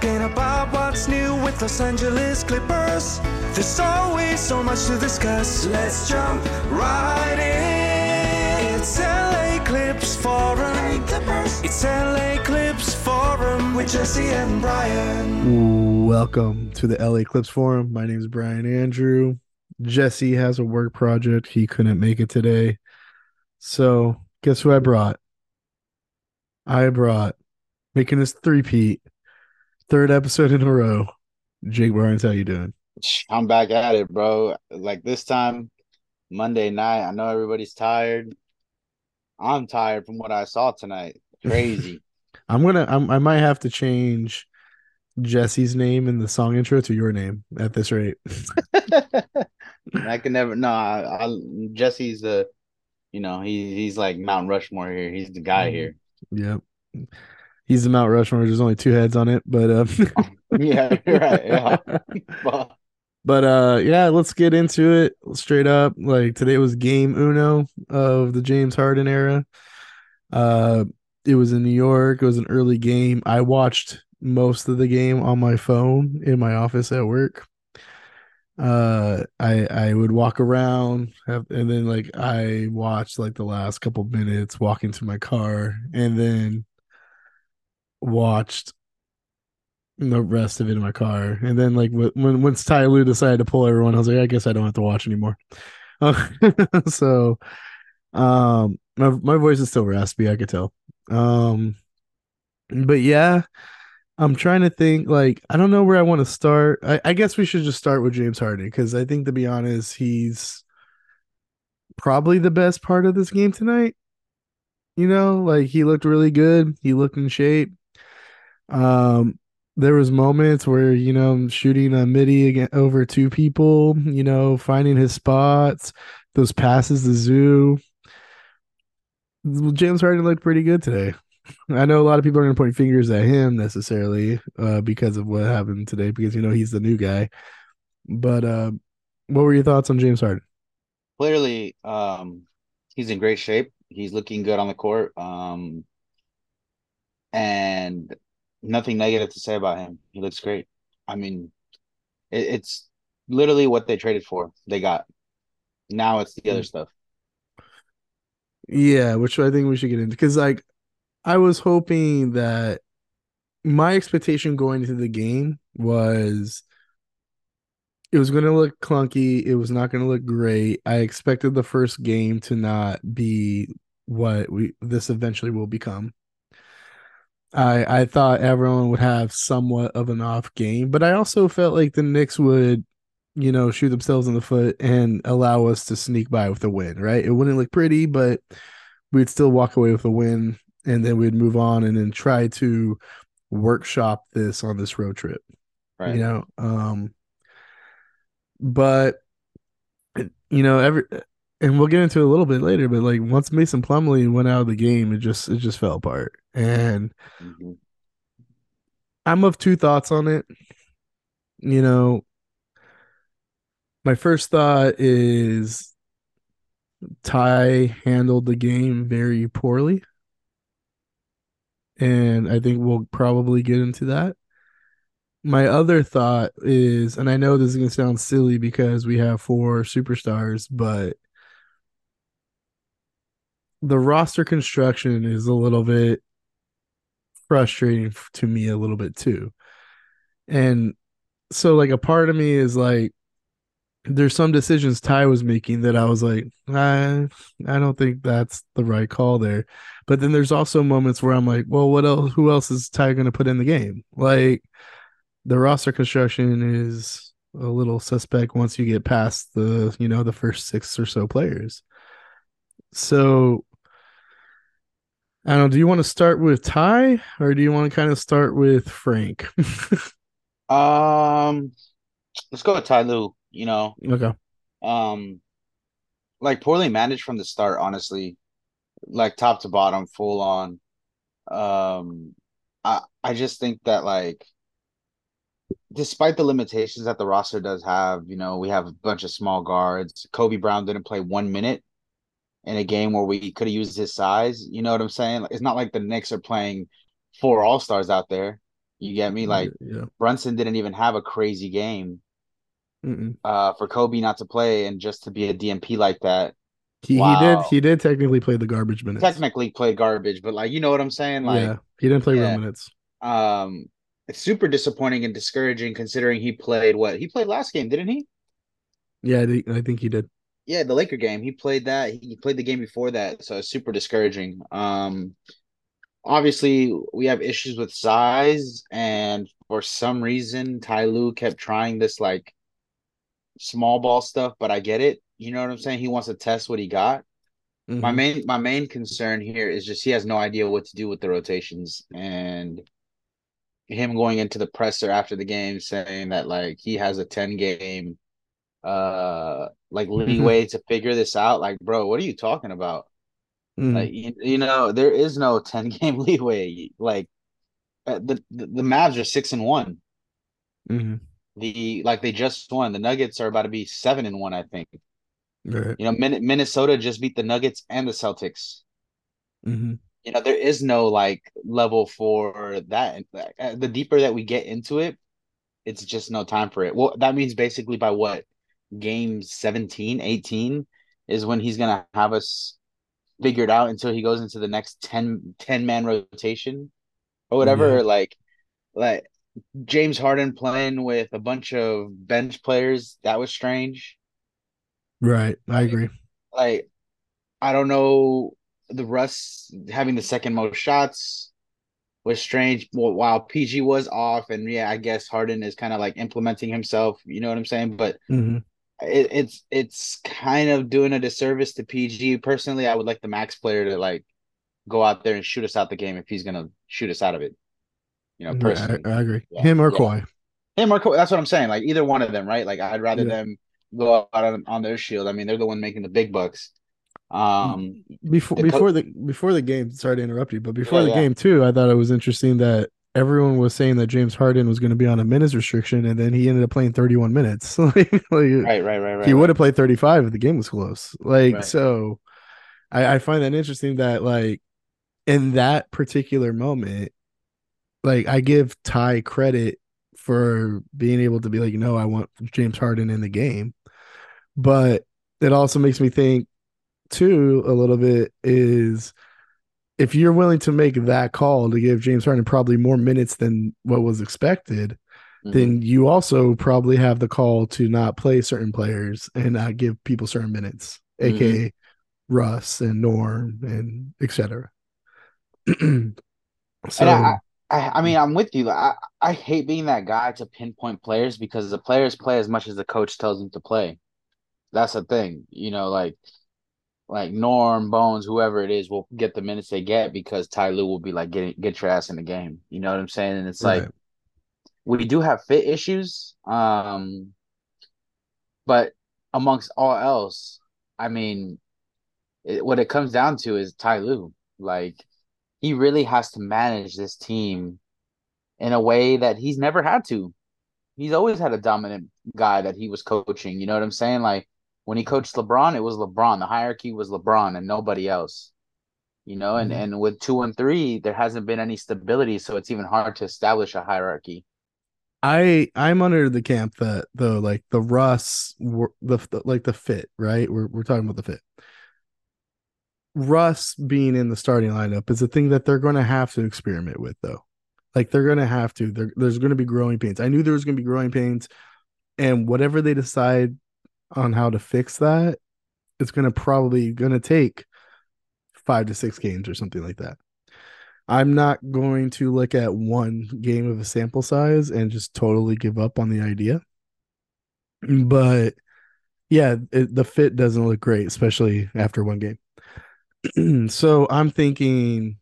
talking about what's new with Los Angeles Clippers. There's always so much to discuss. Let's jump right in. It's LA Clips Forum. It's LA Clips Forum with Jesse and Brian. Welcome to the LA Clips Forum. My name is Brian Andrew. Jesse has a work project. He couldn't make it today. So, guess who I brought? I brought making this three-peat, third episode in a row. Jake Barnes, how you doing? I'm back at it, bro. Like this time, Monday night. I know everybody's tired. I'm tired from what I saw tonight. Crazy. I'm gonna. I'm, I might have to change Jesse's name in the song intro to your name at this rate. I can never. No, I, I Jesse's the. You know, he he's like Mount Rushmore here. He's the guy mm-hmm. here. Yep. He's the Mount Rushmore. There's only two heads on it, but uh, yeah, right. Yeah. But uh, yeah, let's get into it straight up. Like today was game uno of the James Harden era. Uh, it was in New York. It was an early game. I watched most of the game on my phone in my office at work. Uh, I I would walk around, have, and then like I watched like the last couple minutes walking to my car, and then watched the rest of it in my car. And then like when once Ty Lue decided to pull everyone, I was like, I guess I don't have to watch anymore. so um my my voice is still raspy, I could tell. Um but yeah, I'm trying to think like I don't know where I want to start. I, I guess we should just start with James Harden because I think to be honest, he's probably the best part of this game tonight. You know, like he looked really good. He looked in shape. Um, there was moments where you know shooting a midi again over two people, you know, finding his spots, those passes to Zoo. James Harden looked pretty good today. I know a lot of people are going to point fingers at him necessarily uh, because of what happened today, because you know he's the new guy. But uh, what were your thoughts on James Harden? Clearly, um, he's in great shape. He's looking good on the court. Um, and nothing negative to say about him. He looks great. I mean, it, it's literally what they traded for. They got. Now it's the other stuff. Yeah, which I think we should get into because like I was hoping that my expectation going into the game was it was going to look clunky. It was not going to look great. I expected the first game to not be what we this eventually will become. I I thought everyone would have somewhat of an off game, but I also felt like the Knicks would, you know, shoot themselves in the foot and allow us to sneak by with a win. Right? It wouldn't look pretty, but we'd still walk away with a win, and then we'd move on and then try to workshop this on this road trip. Right. You know, um, but you know, every and we'll get into it a little bit later, but like once Mason Plumlee went out of the game, it just it just fell apart. And Mhm. I'm of two thoughts on it. You know, my first thought is Ty handled the game very poorly. And I think we'll probably get into that. My other thought is, and I know this is going to sound silly because we have four superstars, but the roster construction is a little bit frustrating to me a little bit too. And so like a part of me is like there's some decisions Ty was making that I was like, I I don't think that's the right call there. But then there's also moments where I'm like, well, what else who else is Ty gonna put in the game? Like the roster construction is a little suspect once you get past the, you know, the first six or so players. So I don't know. Do you want to start with Ty or do you want to kind of start with Frank? Um, let's go with Ty Lue. You know, okay. um, like poorly managed from the start. Honestly, like top to bottom, full on. Um, I I just think that like, despite the limitations that the roster does have, you know, we have a bunch of small guards. Kobe Brown didn't play one minute in a game where we could have used his size. You know what I'm saying? It's not like the Knicks are playing four All Stars out there. You get me? Like yeah. Brunson didn't even have a crazy game. Uh, for Kobe not to play and just to be a DMP like that, He he did he did technically play the garbage minutes. technically play garbage, but like you know what I'm saying? Like yeah, he didn't play yeah. real minutes. um it's super disappointing and discouraging considering he played what he played last game, didn't he? Yeah, I think, I think he did. Yeah, the Laker game. He played that. He played the game before that, so it's super discouraging. Um obviously we have issues with size, and for some reason Ty Lue kept trying this like small ball stuff, but I get it. You know what I'm saying? He wants to test what he got. My Mhm. main my main concern here is just he has no idea what to do with the rotations and him going into the presser after the game saying that like he has a 10 game uh like leeway to figure this out like bro what are you talking about? Mhm. like you, you know there is no 10 game leeway. Like uh, the, the the Mavs are 6 and 1 Mhm. the like they just won. The Nuggets are about to be 7 and 1 I think. Right. you know Min- Minnesota just beat the Nuggets and the Celtics. Mhm. you know there is no like level for that. Uh, the deeper that we get into it it's just no time for it. Well that means basically by what game 17 18 is when he's gonna have us figured out until he goes into the next 10 10 man rotation or whatever Yeah. like like james harden playing with a bunch of bench players that was strange Right. I agree. like I don't know the Russ having the second most shots was strange while PG was off and yeah I guess Harden is kind of like implementing himself you know what I'm saying but Mhm. It, it's it's kind of doing a disservice to PG personally I would like the max player to like go out there and shoot us out the game if he's gonna shoot us out of it you know personally I, I agree. Yeah. Him or Yeah. Kawhi. him or Ko- that's what I'm saying like either one of them right like I'd rather Yeah. them go out on, on their shield I mean they're the one making the big bucks um before the co- before the before the game sorry to interrupt you but before Yeah, the game too i thought it was interesting that everyone was saying that james harden was going to be on a minutes restriction and then he ended up playing 31 minutes. Like, like, right right right right he would have played 35 if the game was close. Like Right. so I, I find that interesting that like in that particular moment like i give ty credit for being able to be like no i want james harden in the game. But it also makes me think too a little bit is if you're willing to make that call to give James Harden probably more minutes than what was expected, Mhm. then you also probably have the call to not play certain players and not give people certain minutes, Mhm. aka Russ and Norm and etc. so and I, I, I mean, I'm with you. I, I hate being that guy to pinpoint players because the players play as much as the coach tells them to play. That's the thing, you know, like, like Norm, Bones, whoever it is, will get the minutes they get because Ty Lue will be like, get get your ass in the game. You know what I'm saying? And it's like we do have fit issues, um, but amongst all else, I mean, it, what it comes down to is Ty Lue. Like, he really has to manage this team in a way that he's never had to. He's always had a dominant guy that he was coaching. You know what I'm saying? Like when he coached LeBron, it was LeBron. The hierarchy was LeBron and nobody else. You know, and Mhm. and with two and three, there hasn't been any stability, so it's even hard to establish a hierarchy. I I'm under the camp that the like the Russ the, the like the fit right we're we're talking about the fit. Russ being in the starting lineup is a thing that they're going to have to experiment with though. Like they're going to have to. There, there's going to be growing pains. I knew there was going to be growing pains, and whatever they decide on how to fix that, it's going to probably going to take five to six games or something like that. I'm not going to look at one game of a sample size and just totally give up on the idea. But yeah, it, the fit doesn't look great, especially after one game. so I'm thinking,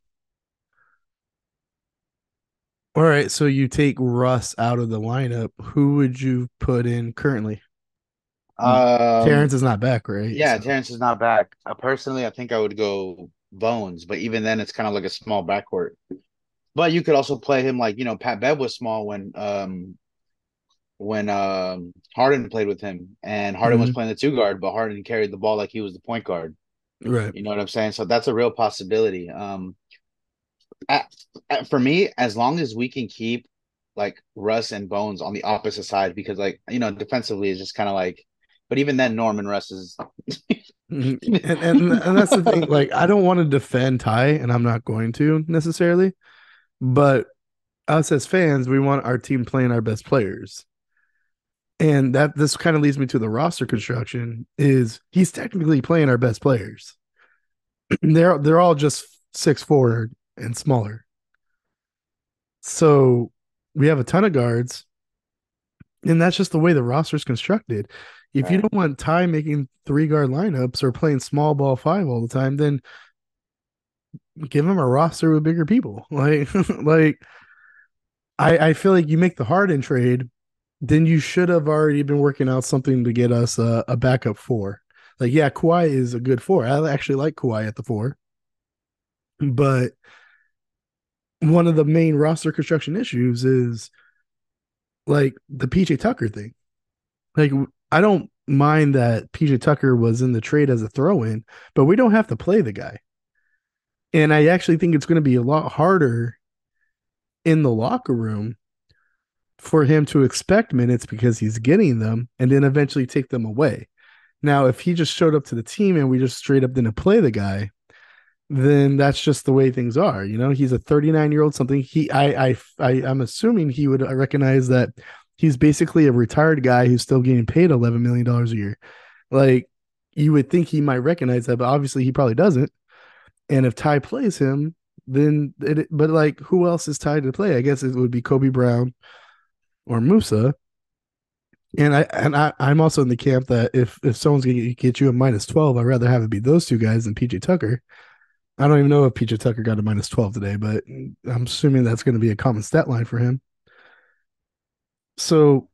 all right, so you take Russ out of the lineup. Who would you put in currently? Um, Terance is not back, right? yeah, So- Terance is not back. Uh, personally, I think I would go Bones, but even then, it's kind of like a small backcourt. But you could also play him like you know Pat Bev was small when um when um Harden played with him, and Harden was Mhm. playing the two guard, but Harden carried the ball like he was the point guard. right. You know what I'm saying? So that's a real possibility. Um, at, at- for me, as long as we can keep like Russ and Bones on the opposite side because like you know defensively is just kind of like, but even then Norman Russ is. and, and and that's the thing. Like, I don't want to defend Ty, and I'm not going to necessarily, but us as fans, we want our team playing our best players. And that this kind of leads me to the roster construction is he's technically playing our best players. they're they're all just six four and smaller. So we have a ton of guards, and that's just the way the roster is constructed. If right. you don't want Ty making three guard lineups or playing small ball five all the time, then give him a roster with bigger people. Like like I I feel like you make the Harden trade, then you should have already been working out something to get us a, a backup four. Like yeah, Kawhi is a good four. I actually like Kawhi at the four, but one of the main roster construction issues is like the PJ Tucker thing. Like I don't mind that PJ Tucker was in the trade as a throw in, but we don't have to play the guy. And I actually think it's going to be a lot harder in the locker room for him to expect minutes because he's getting them and then eventually take them away. Now, if he just showed up to the team and we just straight up didn't play the guy, then that's just the way things are. You know, he's a 39 year old something. He, I, I, I, I'm assuming he would recognize that he's basically a retired guy who's still getting paid 11 million dollars a year. Like you would think he might recognize that, but obviously he probably doesn't. And if Ty plays him, then it. But like, who else is tied to play? I guess it would be Kobe Brown or Moussa. And I and I, I'm also in the camp that if if someone's gonna get you a minus twelve, I'd rather have it be those two guys than PJ Tucker. I don't even know if PJ Tucker got a minus 12 today, but I'm assuming that's going to be a common stat line for him. So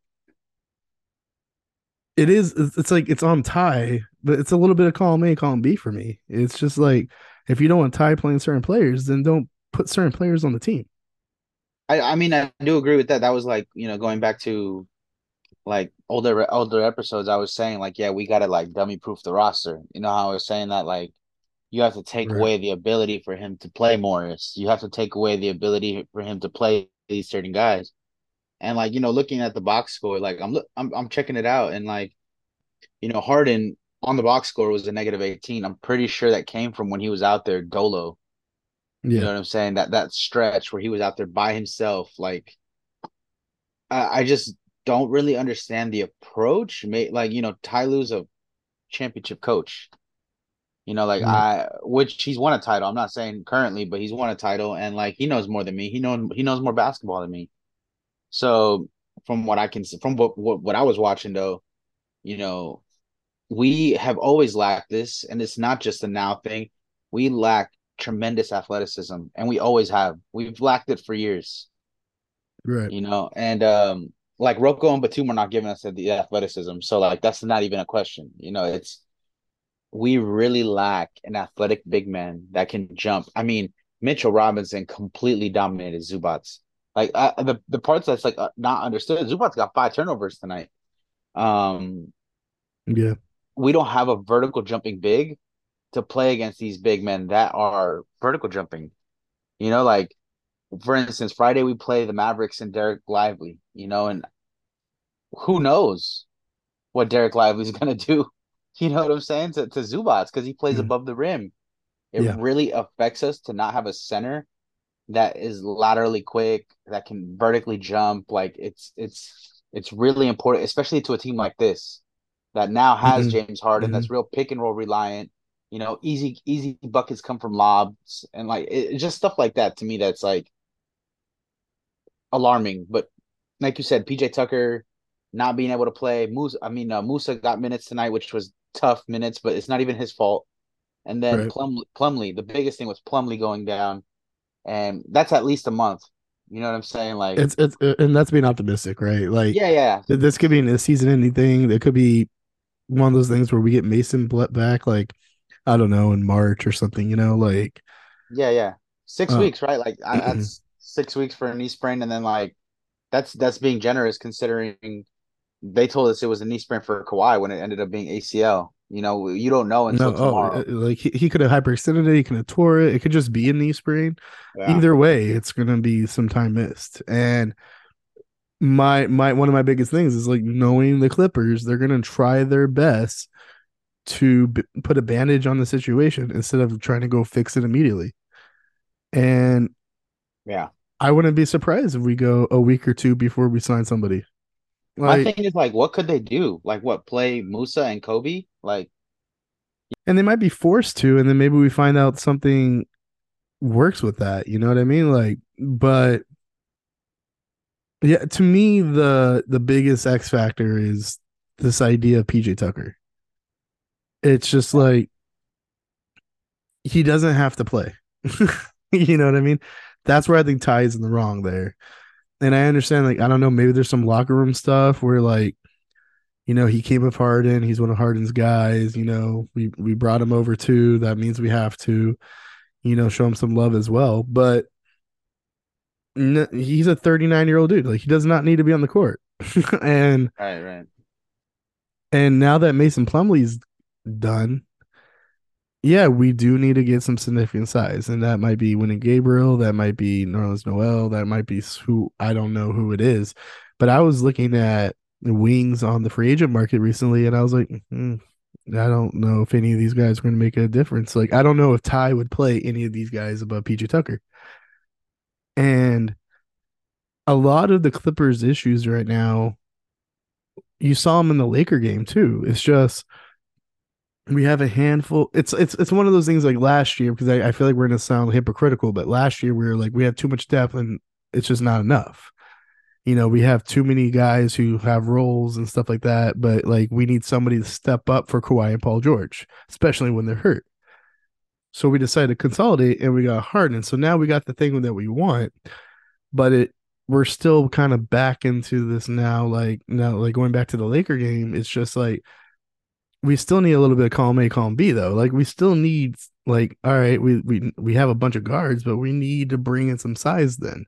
it is, it's like it's on Ty but it's a little bit of column A, column B for me. It's just like if you don't want Ty playing certain players, then don't put certain players on the team. I, I mean, I do agree with that. That was like, you know, going back to like older older episodes, I was saying like, yeah, we gotta like dummy proof the roster. You know how I was saying that like you have to take right. away the ability for him to play Morris. You have to take away the ability for him to play these certain guys. And like, you know, looking at the box score, like I'm I'm I'm checking it out and like, you know, Harden on the box score was a negative 18. I'm pretty sure that came from when he was out there dolo. Yeah. You know what I'm saying? That that stretch where he was out there by himself, like I, I just don't really understand the approach. May like, you know, Ty Lue's a championship coach. You know, like mm-hmm. I, which he's won a title. I'm not saying currently, but he's won a title, and like he knows more than me. He knows he knows more basketball than me. So from what I can see, from what what, what I was watching though, you know, we have always lacked this, and it's not just a now thing. We lack tremendous athleticism, and we always have. We've lacked it for years. Right. You know, and um, like Rocco and Batum are not giving us the athleticism, so like that's not even a question. You know, it's we really lack an athletic big man that can jump. I mean, Mitchell Robinson completely dominated Zubac. Like uh, the the parts that's like uh, not understood. Zubac got five turnovers tonight. Um, yeah, we don't have a vertical jumping big to play against these big men that are vertical jumping. You know, like for instance, Friday we play the Mavericks and Dereck Lively. You know, and who knows what Dereck Lively is gonna do you know what I'm saying? To to Zubac because he plays mm above the rim. It yeah. really affects us to not have a center that is laterally quick, that can vertically jump. Like it's it's it's really important, especially to a team like this that now has mm-hmm. James Harden, mm-hmm. that's real pick and roll reliant. You know, easy easy buckets come from lobs and like it, just stuff like that. To me, that's like alarming. But like you said, PJ Tucker not being able to play. Moussa, I mean, uh, Moussa got minutes tonight, which was tough minutes, but it's not even his fault. And then right. Plum, Plumlee, the biggest thing was Plumlee going down, and that's at least a month. You know what I'm saying? Like it's it's and that's being optimistic, right? Like yeah, yeah. This could be a season anything. It could be one of those things where we get Mason back, like I don't know, in March or something. You know, like yeah, yeah, six uh, weeks, right? Like that's six weeks for a knee sprain, and then like that's that's being generous considering they told us it was a knee sprain for Kawhi when it ended up being ACL. You know, you don't know until no, oh, tomorrow. Oh, like he, he could have hyperextended it, he could have tore it. It could just be a knee sprain. Yeah. Either way, it's gonna be some time missed. And my my one of my biggest things is like knowing the Clippers, they're gonna try their best to b- put a bandage on the situation instead of trying to go fix it immediately. And Yeah. I wouldn't be surprised if we go a week or two before we sign somebody. My thing is like, what could they do? Like, what play Moussa and Kobe? Like, and they might be forced to, and then maybe we find out something works with that. You know what I mean? Like, but yeah, to me, the the biggest X factor is this idea of PJ Tucker. It's just like he doesn't have to play. you know what I mean? That's where I think Ty is in the wrong there. And I understand, like, I don't know, maybe there's some locker room stuff where like, you know, he came with Harden, he's one of Harden's guys, you know, we we brought him over too. That means we have to, you know, show him some love as well. But he's a 39 year old dude. Like he does not need to be on the court. and right, right. and now that Mason Plumlee's done, yeah, we do need to get some significant size, and that might be Wenyen Gabriel, that might be Nerlens Noel, that might be who I don't know who it is, but I was looking at the wings on the free agent market recently, and I was like, mm, I don't know if any of these guys are going to make a difference. Like, I don't know if Ty would play any of these guys above PJ Tucker, and a lot of the Clippers' issues right now, you saw them in the Laker game too. It's just we have a handful. It's it's it's one of those things like last year because I, I feel like we're gonna sound hypocritical, but last year we were like we have too much depth and it's just not enough. You know, we have too many guys who have roles and stuff like that, but like we need somebody to step up for Kawhi and Paul George, especially when they're hurt. So we decided to consolidate and we got Harden. So now we got the thing that we want, but it we're still kind of back into this now, like now like going back to the Laker game, it's just like we still need a little bit of column A, column B though. Like we still need like, all right, we we we have a bunch of guards, but we need to bring in some size then.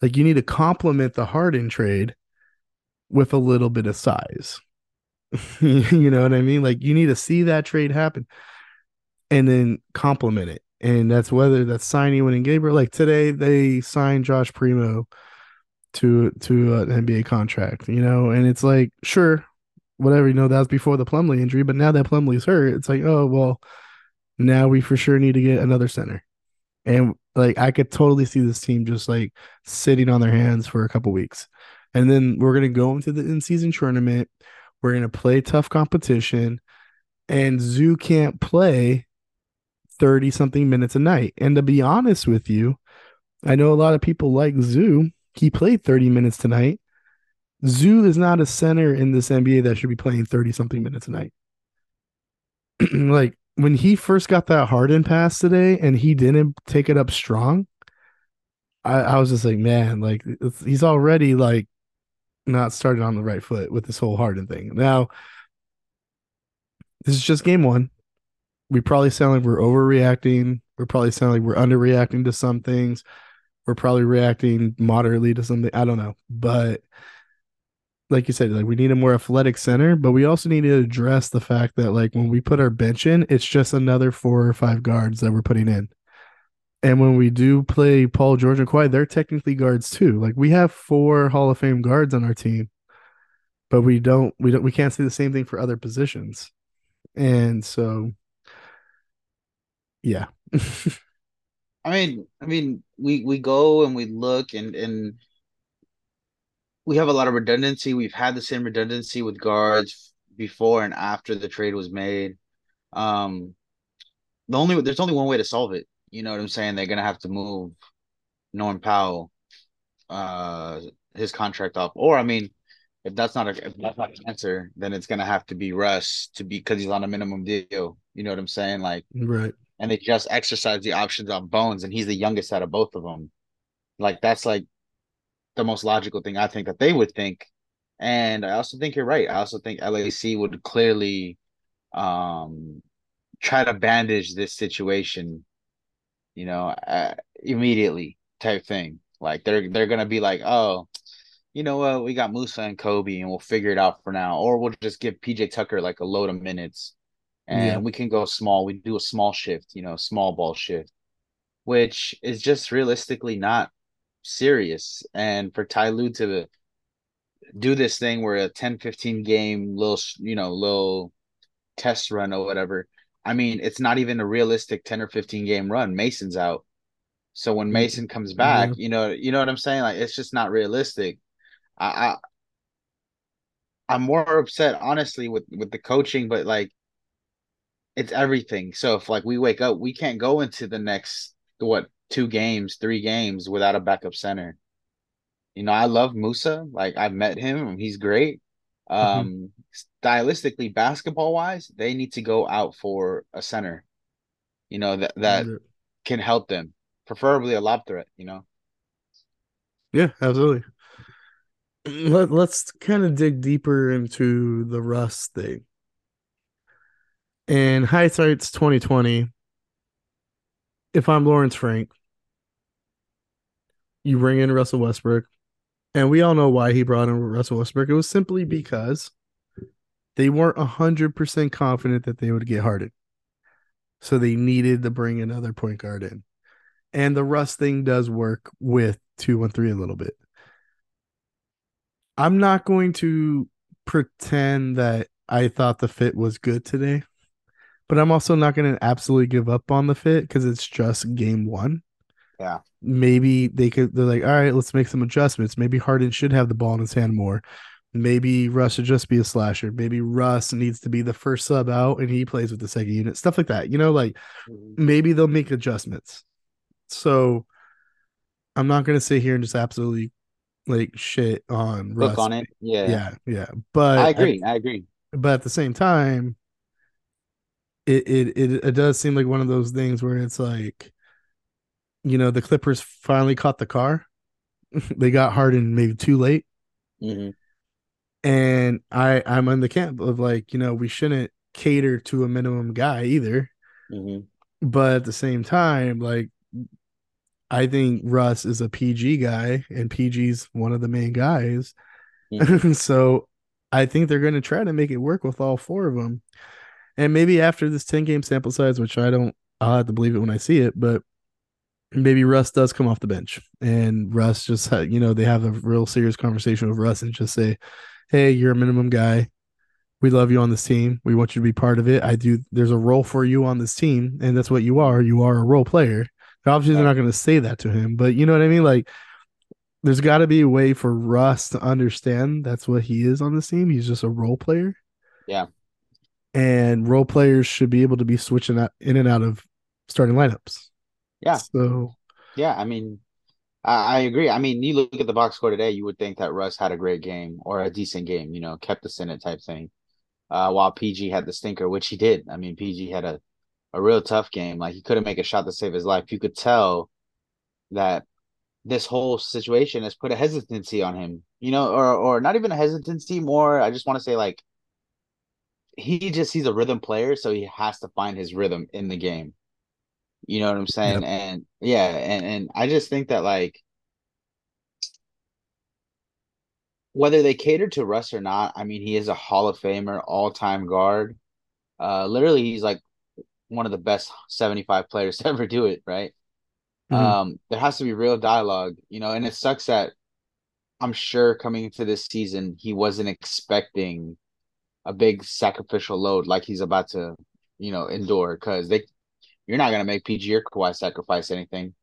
Like you need to complement the Harden trade with a little bit of size. you know what I mean? Like you need to see that trade happen and then complement it. And that's whether that's signing Wenyen Gabriel. Like today they signed Josh Primo to to an NBA contract, you know, and it's like, sure, whatever, you know, that was before the Plumlee injury, but now that Plumlee's hurt, it's like, oh well, now we for sure need to get another center. And like I could totally see this team just like sitting on their hands for a couple weeks. And then we're gonna go into the in-season tournament. We're gonna play tough competition, and Zoo can't play 30 something minutes a night. And to be honest with you, I know a lot of people like Zoo. He played 30 minutes tonight. Zoo is not a center in this NBA that should be playing 30 something minutes a night. like when he first got that Harden pass today and he didn't take it up strong, I, I was just like, man, like he's already like not started on the right foot with this whole Harden thing. Now, this is just game one. We probably sound like we're overreacting. We're probably sound like we're underreacting to some things. We're probably reacting moderately to something. I don't know. But like you said, like we need a more athletic center, but we also need to address the fact that like when we put our bench in, it's just another four or five guards that we're putting in. And when we do play Paul George and Kawhi, they're technically guards too. Like we have four Hall of Fame guards on our team, but we don't we don't we can't say the same thing for other positions. And so yeah. I mean, I mean, we we go and we look and and we have a lot of redundancy. We've had the same redundancy with guards before and after the trade was made. Um, the only there's only one way to solve it. You know what I'm saying? They're gonna have to move Norm Powell, uh, his contract off, or I mean, if that's not a if that's not an answer, then it's gonna have to be Russ to be because he's on a minimum deal. You know what I'm saying? Like, right. and they just exercise the options on Bones, and he's the youngest out of both of them. Like that's like the most logical thing I think that they would think. And I also think you're right. I also think LAC would clearly um try to bandage this situation, you know, uh, immediately type thing. Like they're they're gonna be like, oh, you know what, we got Moussa and Kobe, and we'll figure it out for now, or we'll just give PJ Tucker like a load of minutes, and Yeah. we can go small. We do a small shift, you know, small ball shift, which is just realistically not serious. And for Ty Lue to do this thing where a 10 15 game little you know little test run or whatever i mean it's not even a realistic 10 or 15 game run. Mason's out. So when mm-hmm. mason comes mm-hmm. back you know you know what i'm saying? Like it's just not realistic. I, I i'm more upset honestly with with the coaching but like it's everything. So if like we wake up we can't go into the next what two games three games without a backup center you know, I love Moussa. Like I've met him, he's great. Um mm-hmm. stylistically, basketball wise, they need to go out for a center, you know, that that yeah. can help them, preferably a lob threat, you know. Yeah, absolutely. Let, let's kind of dig deeper into the Russ thing. And hindsight's 2020. If I'm Lawrence Frank, you bring in Russell Westbrook, and we all know why he brought in Russell Westbrook. It was simply because they weren't 100% confident that they would get Harden. So they needed to bring another point guard in. And the Russ thing does work with 213 a little bit. I'm not going to pretend that I thought the fit was good today, but I'm also not going to absolutely give up on the fit because it's just game one. Yeah. Maybe they could, they're like, all right, let's make some adjustments. Maybe Harden should have the ball in his hand more. Maybe Russ should just be a slasher. Maybe Russ needs to be the first sub out and he plays with the second unit, stuff like that. You know, like mm-hmm. maybe they'll make adjustments. So I'm not going to sit here and just absolutely like shit on Look Russ. on it. Yeah. Yeah. Yeah. But I agree. I, I agree. But at the same time, it, it it it does seem like one of those things where it's like you know the Clippers finally caught the car. they got Harden maybe too late. Mm-hmm. And I I'm in the camp of like you know we shouldn't cater to a minimum guy either. Mm-hmm. But at the same time, like I think Russ is a PG guy, and PG's one of the main guys. Mm-hmm. so I think they're going to try to make it work with all four of them. And maybe after this 10 game sample size, which I don't, I'll have to believe it when I see it, but maybe Russ does come off the bench and Russ just you know they have a real serious conversation with Russ and just say, "Hey, you're a minimum guy. We love you on this team. We want you to be part of it. I do. There's a role for you on this team, and that's what you are. You are a role player. Obviously, they're not going to say that to him, but you know what I mean. Like, there's got to be a way for Russ to understand that's what he is on this team. He's just a role player. Yeah. And role players should be able to be switching out in and out of starting lineups. Yeah. So yeah, I mean, I, I, agree. I mean, you look at the box score today, you would think that Russ had a great game or a decent game, you know, kept the Senate type thing. Uh, while PG had the stinker, which he did. I mean, PG had a, a real tough game. Like he couldn't make a shot to save his life. You could tell that this whole situation has put a hesitancy on him, you know, or or not even a hesitancy, more I just want to say like he just he's a rhythm player, so he has to find his rhythm in the game. You know what I'm saying? Yep. And yeah, and and I just think that like whether they cater to Russ or not, I mean, he is a Hall of Famer, all time guard. Uh, literally, he's like one of the best 75 players to ever do it, right? Mm-hmm. Um, there has to be real dialogue, you know, and it sucks that I'm sure coming into this season, he wasn't expecting a big sacrificial load like he's about to, you know, endure because they you're not gonna make PG or Kawhi sacrifice anything.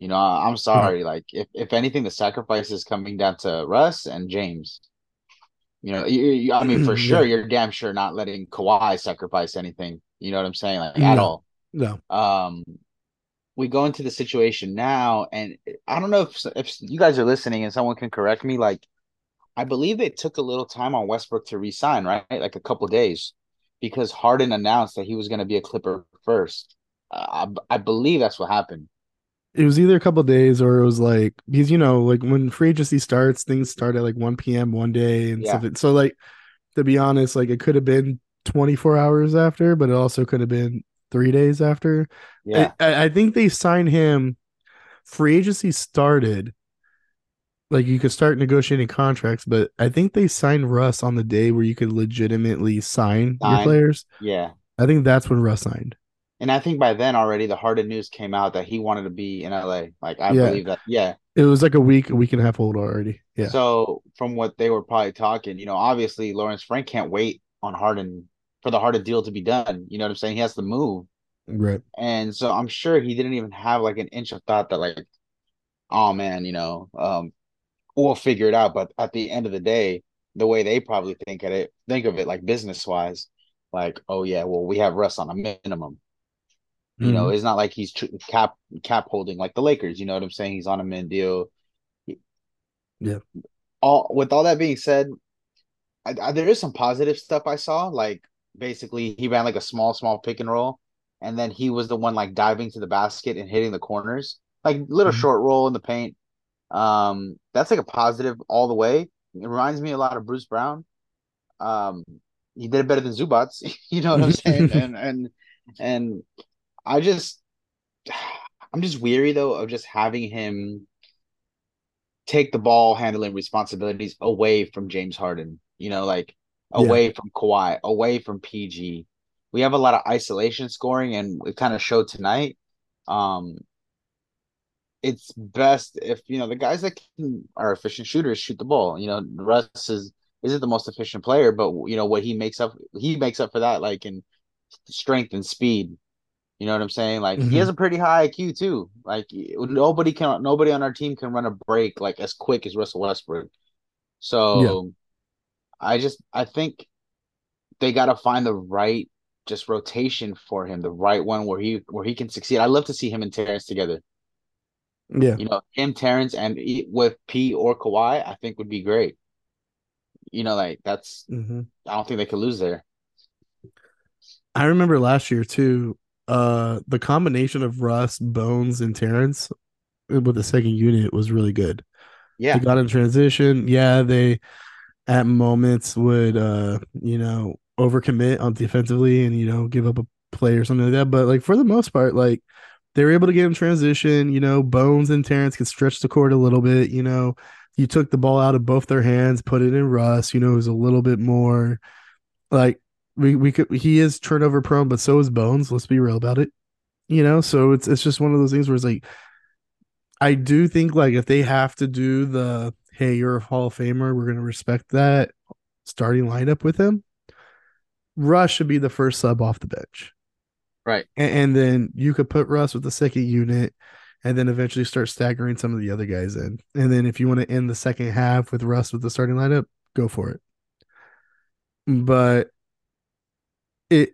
You know, I'm sorry. Mm-hmm. Like, if, if anything, the sacrifice is coming down to Russ and James. You know, you, you, I mean, for sure, you're damn sure not letting Kawhi sacrifice anything. You know what I'm saying? Like, at all. No. Um, we go into the situation now, and I don't know if if you guys are listening and someone can correct me. Like, I believe they took a little time on Westbrook to resign, right? Like a couple days, because Harden announced that he was going to be a Clipper first. I, I believe that's what happened. It was either a couple days or it was like because you know like when free agency starts, things start at like one p.m. one day and yeah. stuff. So like to be honest, like it could have been twenty four hours after, but it also could have been three days after. Yeah, I, I think they signed him. Free agency started like you could start negotiating contracts, but I think they signed Russ on the day where you could legitimately sign, sign. your players. Yeah. I think that's when Russ signed. And I think by then already the Harden news came out that he wanted to be in LA. Like I Yeah. believe that. Yeah. It was like a week, a week and a half old already. Yeah. So from what they were probably talking, you know, obviously Lawrence Frank can't wait on Harden for the Harden deal to be done. You know what I'm saying? He has to move. right. And so I'm sure he didn't even have like an inch of thought that like, oh man, you know, um, we'll figure it out. But at the end of the day, the way they probably think at it, think of it like business wise, like, oh yeah, well we have Russ on a minimum. You know, Mhm. it's not like he's tr- cap cap holding like the Lakers. You know what I'm saying? He's on a min deal. Yeah. All with all that being said, I, I, there is some positive stuff I saw. Like basically, he ran like a small, small pick and roll, and then he was the one like diving to the basket and hitting the corners, like little Mhm. short roll in the paint. Um, that's like a positive all the way. It reminds me a lot of Bruce Brown. Um, he did it better than Zubac. you know what I'm saying? and and and I just, I'm just weary though of just having him take the ball handling responsibilities away from James Harden. You know, like Yeah. away from Kawhi, away from PG. We have a lot of isolation scoring, and it kind of showed tonight. Um, it's best if you know the guys that can, are efficient shooters shoot the ball. You know, Russ is isn't the most efficient player, but you know what he makes up, he makes up for that, like in strength and speed. You know what I'm saying? Like he Mhm. has a pretty high IQ too. Like nobody can, nobody on our team can run a break like as quick as Russell Westbrook. So I just, I think they got to find the right just rotation for him, the right one where he where he can succeed. I love to see him and Terance together. Yeah. You know, him, Terance, and with P or Kawhi, I think would be great. You know, like that's hmm I don't think they could lose there. I remember last year too. Uh, the combination of Russ, Bones, and Terance with the second unit was really good. Yeah, They got in transition. Yeah, they at moments would uh, you know, overcommit on defensively and you know, give up a play or something like that. But like for the most part, like they were able to get in transition, you know, Bones and Terance could stretch the court a little bit, you know. You took the ball out of both their hands, put it in Russ, you know, it was a little bit more like we we could he is turnover prone, but so is Bones. Let's be real about it. You know, so it's it's just one of those things where it's like I do think like if they have to do the hey, you're a Hall of Famer, we're gonna respect that starting lineup with him. Russ should be the first sub off the bench. right. And, and then you could put Russ with the second unit and then eventually start staggering some of the other guys in. And then if you want to end the second half with Russ with the starting lineup, go for it. But it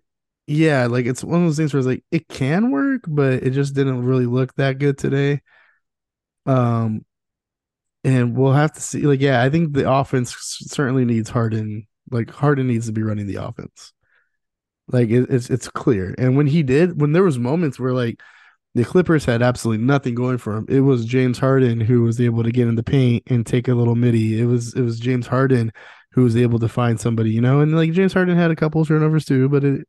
yeah, like it's one of those things where it's like it can work, but it just didn't really look that good today. Um and we'll have to see like yeah, I think the offense certainly needs Harden. Like Harden needs to be running the offense. Like it, it's it's clear. And when he did, when there was moments where like the Clippers had absolutely nothing going for him, it was James Harden who was able to get in the paint and take a little midi. It was it was James Harden who was able to find somebody, you know, and like James Harden had a couple turnovers too, but it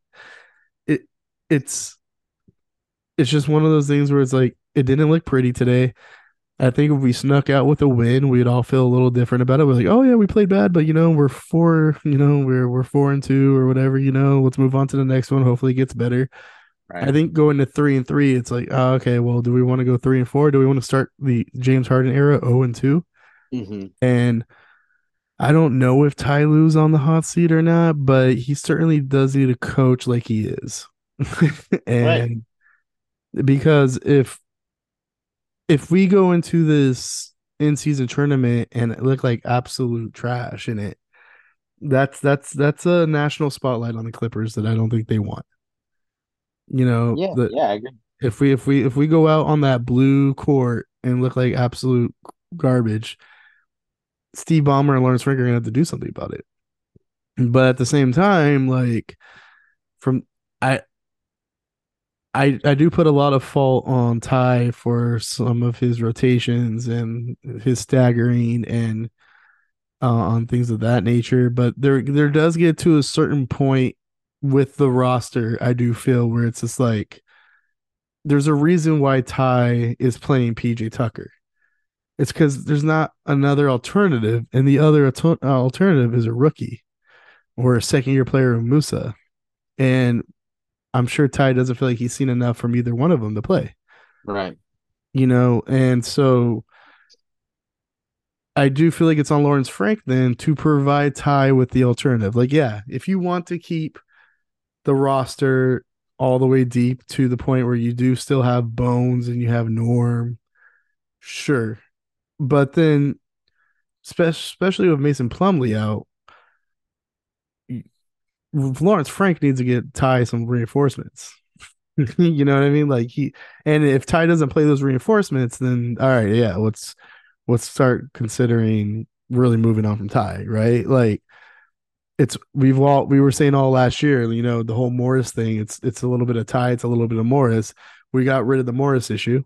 it it's it's just one of those things where it's like it didn't look pretty today. I think if we snuck out with a win, we'd all feel a little different about it. We're like, oh yeah, we played bad, but you know, we're four, you know, we're we're four and two or whatever, you know. Let's move on to the next one. Hopefully it gets better. Right. I think going to three and three, it's like, oh, okay, well, do we want to go three and four? Do we want to start the James Harden era 0 and two? hmm And I don't know if Ty Lue's on the hot seat or not, but he certainly does need a coach like he is. and because if if we go into this in season tournament and it look like absolute trash in it, that's that's that's a national spotlight on the Clippers that I don't think they want. You know, Yeah, the, yeah, I agree. if we if we if we go out on that blue court and look like absolute garbage, Steve Ballmer and Lawrence Frank are gonna have to do something about it. But at the same time, like from I I I do put a lot of fault on Ty for some of his rotations and his staggering and uh, on things of that nature. But there there does get to a certain point with the roster, I do feel where it's just like there's a reason why Ty is playing PJ Tucker. It's because there's not another alternative, and the other alter- uh, alternative is a rookie or a second year player of Moussa. And I'm sure Ty doesn't feel like he's seen enough from either one of them to play. Right. You know, and so I do feel like it's on Lawrence Frank then to provide Ty with the alternative. Like, yeah, if you want to keep the roster all the way deep to the point where you do still have Bones and you have Norm, sure. But then, especially with Mason Plumlee out, Lawrence Frank needs to get Ty some reinforcements. you know what I mean? Like he, and if Ty doesn't play those reinforcements, then all right, yeah, let's let's start considering really moving on from Ty, right? Like it's we've all we were saying all last year, you know, the whole Morris thing. It's it's a little bit of Ty, it's a little bit of Morris. We got rid of the Morris issue.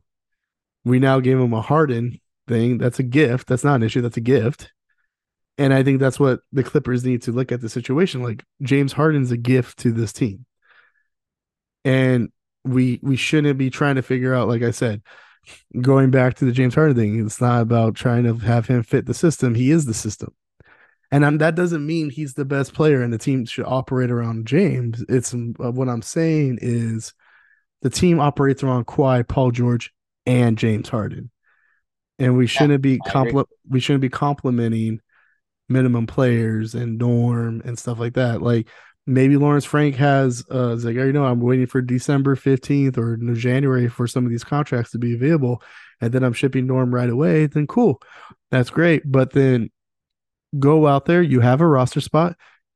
We now gave him a Harden thing. That's a gift. That's not an issue. That's a gift. And I think that's what the Clippers need to look at the situation. Like James Harden's a gift to this team. And we we shouldn't be trying to figure out, like I said, going back to the James Harden thing, it's not about trying to have him fit the system. He is the system. And I'm, that doesn't mean he's the best player and the team should operate around James. It's uh, what I'm saying is the team operates around Kawhi, Paul George, and James Harden. And we shouldn't yeah, be compl- we shouldn't be complimenting minimum players and norm and stuff like that. Like maybe Lawrence Frank has uh it's like, you know, I'm waiting for December 15th or January for some of these contracts to be available, and then I'm shipping Norm right away, then cool. That's great. But then go out there, you have a roster spot,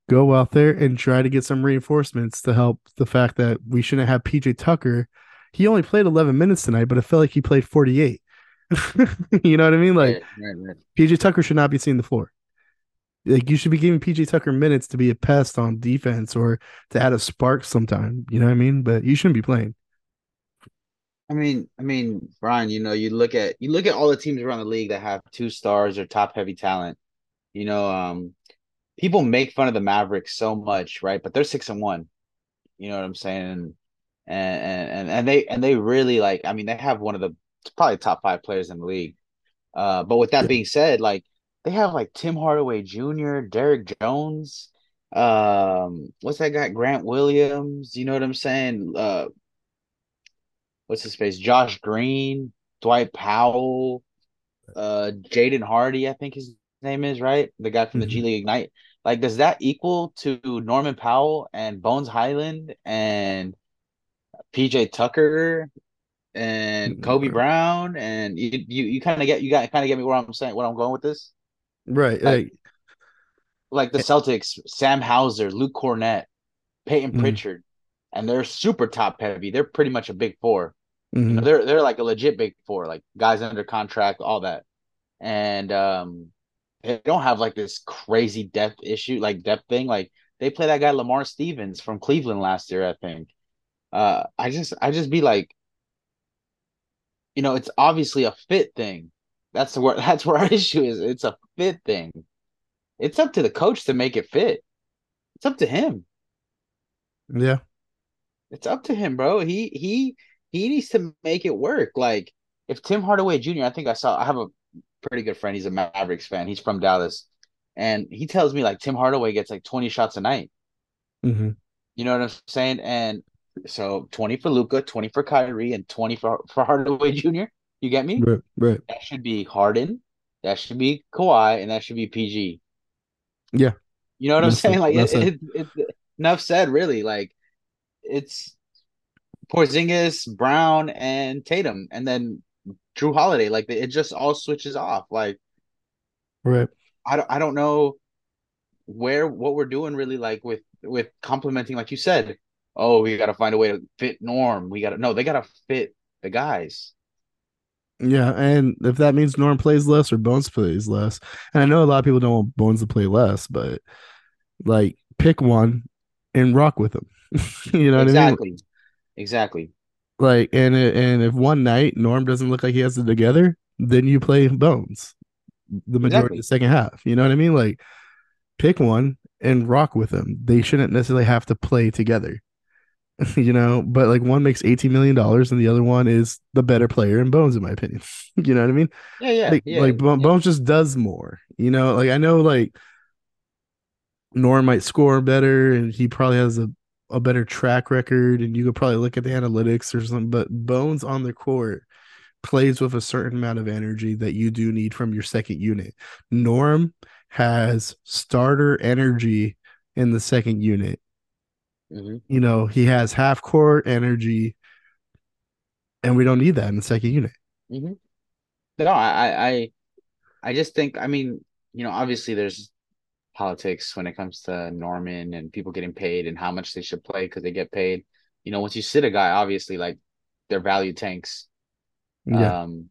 go out there and try to get some reinforcements to help the fact that we shouldn't have PJ Tucker. He only played 11 minutes tonight, but I felt like he played 48. you know what I mean? Like right, right, right. PJ Tucker should not be seeing the floor. Like you should be giving PJ Tucker minutes to be a pest on defense or to add a spark sometime. You know what I mean? But you shouldn't be playing. I mean, I mean, Brian, you know, you look at you look at all the teams around the league that have two stars or top heavy talent. You know, um, people make fun of the Mavericks so much, right? But they're six and one. You know what I'm saying? And and and they and they really like. I mean, they have one of the probably top five players in the league. Uh, but with that being said, like they have like Tim Hardaway Jr., Derrick Jones, um, what's that guy? Grant Williams. You know what I'm saying? Uh, what's his face? Josh Green, Dwight Powell, uh, Jaden Hardy. I think his name is right. The guy from the mm-hmm. G League Ignite. Like, does that equal to Norman Powell and Bones Hyland and PJ Tucker and mm-hmm. Kobe Brown and you you, you kind of get you got kind of get me where I'm saying what I'm going with this. Right. Like, like the Celtics, Sam Hauser, Luke Kornet, Payton mm-hmm. Pritchard, and they're super top heavy. They're pretty much a big 4 mm-hmm. You know, they're they're like a legit big four, like guys under contract, all that. And um they don't have like this crazy depth issue, like depth thing. Like they play that guy Lamar Stevens from Cleveland last year, I think. Uh I just I just be like, you know, it's obviously a fit thing. That's the where that's where our issue is. It's a fit thing. It's up to the coach to make it fit. It's up to him. Yeah. It's up to him, bro. He he he needs to make it work. Like if Tim Hardaway Jr., I think I saw I have a pretty good friend. He's a Mavericks fan. He's from Dallas. And he tells me like Tim Hardaway gets like 20 shots a night. Mm-hmm. You know what I'm saying? And so 20 for Luka, 20 for Kyrie, and 20 for, for Hardaway Jr. You get me? Right, right. That should be Harden. That should be Kawhi, and that should be PG. Yeah. You know what I'm saying? Like it, it, it, enough said. Really, like it's Porzingis, Brown, and Tatum, and then Jrue Holiday. Like it just all switches off. Like, right. I don't. I don't know where what we're doing really like with with complementing. Like you said, oh, we got to find a way to fit Norm. We got to no. They got to fit the guys. Yeah, and if that means Norm plays less or Bones plays less, and I know a lot of people don't want Bones to play less, but like pick one and rock with them. you know exactly. I mean? Exactly. Like, and and if one night Norm doesn't look like he has it together, then you play Bones the majority exactly. of the second half. You know what I mean? Like, pick one and rock with them. They shouldn't necessarily have to play together. you know, but like one makes eighteen million dollars and the other one is the better player in Bones, in my opinion. you know what I mean? Yeah, yeah. Like, yeah, like yeah. Bones just does more. You know, like I know like Norm might score better and he probably has a a better track record, and you could probably look at the analytics or something. But Bones on the court plays with a certain amount of energy that you do need from your second unit. Norm has starter energy in the second unit. Mm-hmm. You know, he has half court energy, and we don't need that in the second unit. Mm-hmm. No, I, I, I just think. I mean, you know, obviously there's politics when it comes to Norman and people getting paid and how much they should play because they get paid. You know, once you sit a guy, obviously, like their value tanks. Yeah. Um,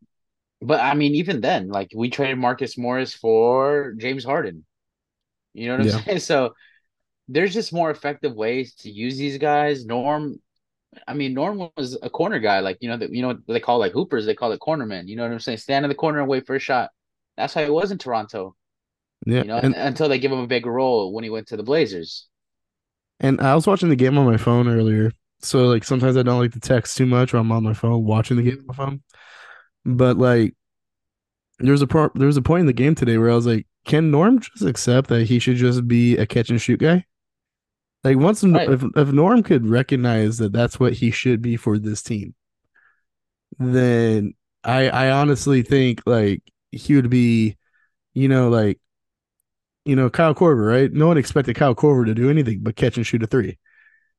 but I mean, even then, like we traded Marcus Morris for James Harden. You know what I'm Yeah. saying? So there's just more effective ways to use these guys. Norm, I mean, Norm was a corner guy, like you know that you know what they call like hoopers, they call it cornermen. You know what I'm saying? Stand in the corner and wait for a shot. That's how it was in Toronto. yeah. You know, and, until they give him a bigger role when he went to the Blazers. and I was watching the game on my phone earlier. So like sometimes I don't like to text too much when I'm on my phone watching the game on my phone. But like there was a there was a point in the game today where I was like, can Norm just accept that he should just be a catch and shoot guy? Like once Right. if if Norm could recognize that that's what he should be for this team, then I I honestly think like he would be, you know, like you know Kyle Korver, right? No one expected Kyle Korver to do anything but catch and shoot a three.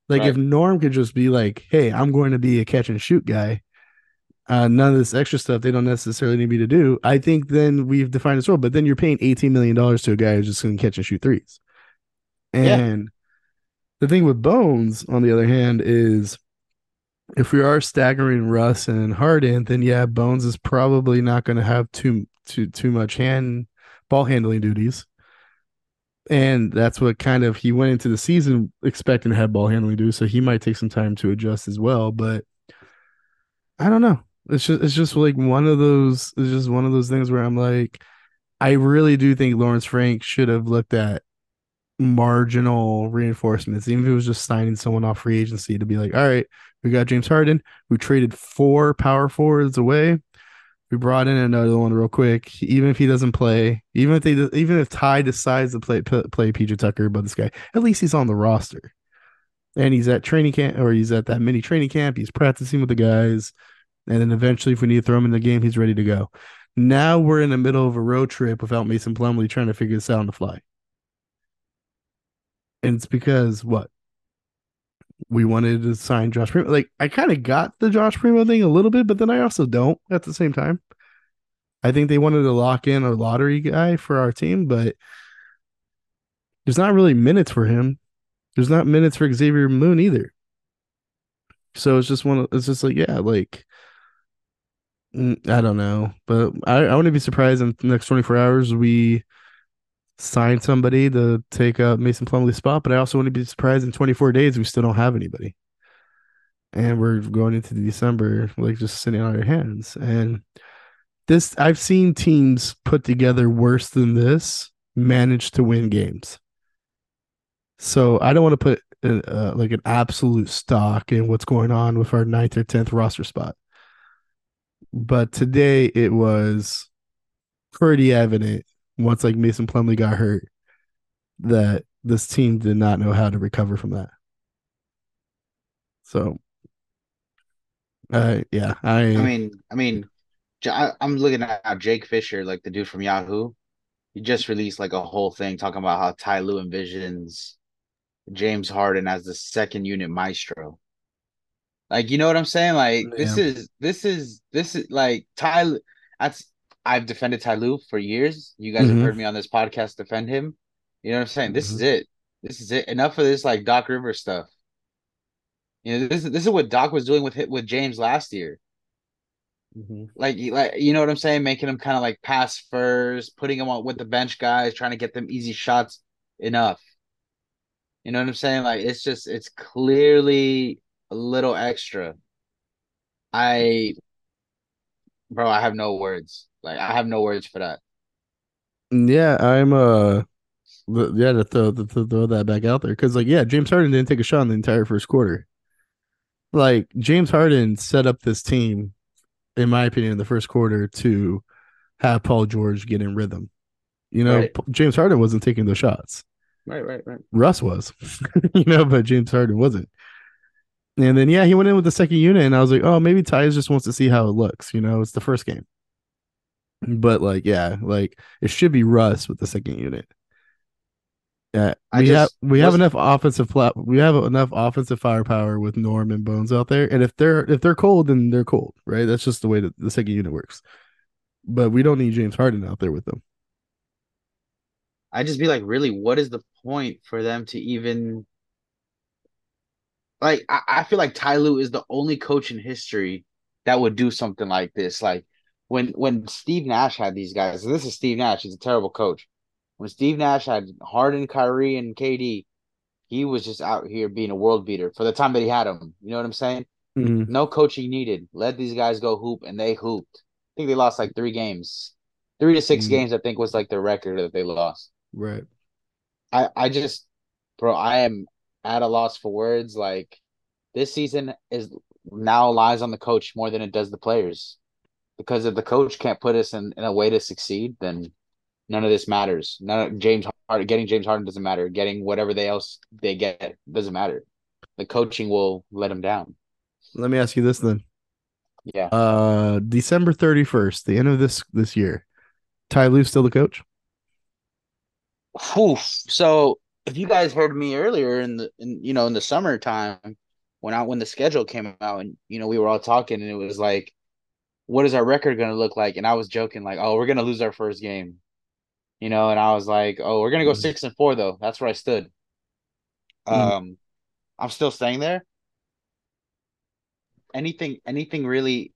Like Right. if Norm could just be like, "Hey, I'm going to be a catch and shoot guy," uh, none of this extra stuff they don't necessarily need me to do. I think then we've defined this role. But then you're paying 18 million dollars to a guy who's just going to catch and shoot threes. And the thing with Bones, on the other hand, is if we are staggering Russ and Harden, then yeah, Bones is probably not going to have too too too much hand ball handling duties. And that's what kind of he went into the season expecting to have ball handling duties, so he might take some time to adjust as well. But I don't know. It's just it's just like one of those it's just one of those things where I'm like, I really do think Lawrence Frank should have looked at marginal reinforcements, even if it was just signing someone off free agency to be like, all right, we got James Harden. We traded four power forwards away. We brought in another one real quick. Even if he doesn't play, even if they, even if Ty decides to play play PJ Tucker, but this guy, at least he's on the roster, and he's at training camp or he's at that mini training camp. He's practicing with the guys, and then eventually, if we need to throw him in the game, he's ready to go. Now we're in the middle of a road trip without Mason Plumlee trying to figure this out on the fly. And it's because what? We wanted to sign Josh Primo. Like I kind of got the Josh Primo thing a little bit, but then I also don't at the same time. I think they wanted to lock in a lottery guy for our team, but there's not really minutes for him. There's not minutes for Xavier Moon either. So it's just one of it's just like, yeah, like mm, I don't know. But I, I wouldn't be surprised in the next 24 hours we sign somebody to take up Mason Plumlee's spot, but I also wouldn't be surprised in 24 days we still don't have anybody. And we're going into December like just sitting on our hands. And this I've seen teams put together worse than this manage to win games. So I don't want to put uh, like an absolute stock in what's going on with our ninth or tenth roster spot. But today it was pretty evident once like Mason Plumlee got hurt that this team did not know how to recover from that. So, uh, yeah, I, I mean, I mean, I, am looking at Jake Fisher, like the dude from Yahoo. He just released like a whole thing talking about how Ty Lue envisions James Harden as the second unit maestro. Like, you know what I'm saying? Like, this is this is this is like Ty. That's I've defended Ty Lue for years. You guys Mhm. have heard me on this podcast defend him. You know what I'm saying? This Mhm. is it. This is it. Enough of this like Doc Rivers stuff. You know, this is this is what Doc was doing with with James last year like like you know what I'm saying, making him kind of like pass first, putting him on with the bench guys, trying to get them easy shots. Enough. You know what I'm saying? Like it's just it's clearly a little extra. I, bro, I have no words. Like I have no words for that. yeah, I'm uh, yeah, to throw to, to throw that back out there because like yeah, James Harden didn't take a shot in the entire first quarter. Like James Harden set up this team, in my opinion, in the first quarter to have Paul George get in rhythm. You know, Right. James Harden wasn't taking those shots. right, right, right. Russ was, you know, but James Harden wasn't. And then yeah, he went in with the second unit, and I was like, oh, maybe Tyus just wants to see how it looks. You know, it's the first game. But like, yeah, like it should be Russ with the second unit. Yeah, I we have we have enough offensive plat we have enough offensive firepower with Norm and Bones out there, and if they're if they're cold, then they're cold, right? That's just the way that the second unit works. But we don't need James Harden out there with them. I just be like, really, what is the point for them to even like? I, I feel like Ty Lue is the only coach in history that would do something like this. Like when when Steve Nash had these guys, this is Steve Nash, he's a terrible coach. When Steve Nash had Harden, Kyrie, and KD, he was just out here being a world beater for the time that he had them. You know what I'm saying? Mhm. No coaching needed. Let these guys go hoop, and they hooped. I think they lost like three games, three to 6 Mhm. games. I think was like the record that they lost. Right. I I just, bro, I am at a loss for words. Like this season is now lies on the coach more than it does the players, because if the coach can't put us in, in a way to succeed, then none of this matters. None of James Harden getting James Harden doesn't matter. Getting whatever they else they get doesn't matter. The coaching will let them down. Let me ask you this then. Yeah, Uh December 31st, the end of this this year. Ty Lue still the coach? Oof. So if you guys heard me earlier in the in you know in the summertime when I when the schedule came out and you know we were all talking and it was like, what is our record gonna look like? And I was joking like, oh, we're gonna lose our first game, you know, and I was like, oh, we're gonna go Mhm. six and four though. That's where I stood. Mhm. Um, I'm still staying there. Anything, anything really,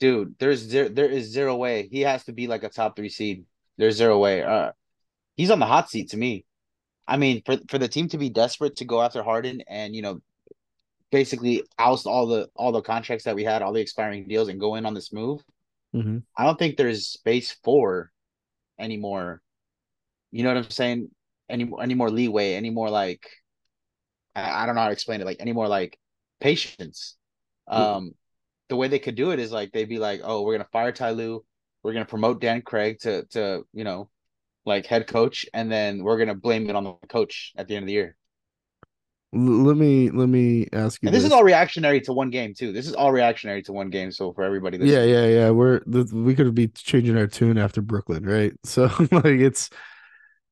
dude. There's zero. There is zero way he has to be like a top three seed. There's zero way. Uh, he's on the hot seat to me. I mean, for for the team to be desperate to go after Harden and you know, basically oust all the all the contracts that we had, all the expiring deals, and go in on this move. Mm-hmm. I don't think there's space for any more. You know what I'm saying? Any any more leeway? Any more like I, I don't know how to explain it. Like any more like patience. Um, the way they could do it is like they'd be like, oh, we're gonna fire Ty Lue, we're gonna promote Dan Craig to to you know, like head coach, and then we're gonna blame it on the coach at the end of the year. Let me let me ask you And this this. is all reactionary to one game too. This is all reactionary to one game. So for everybody, yeah, yeah, yeah. We're we could be changing our tune after Brooklyn, right? So like it's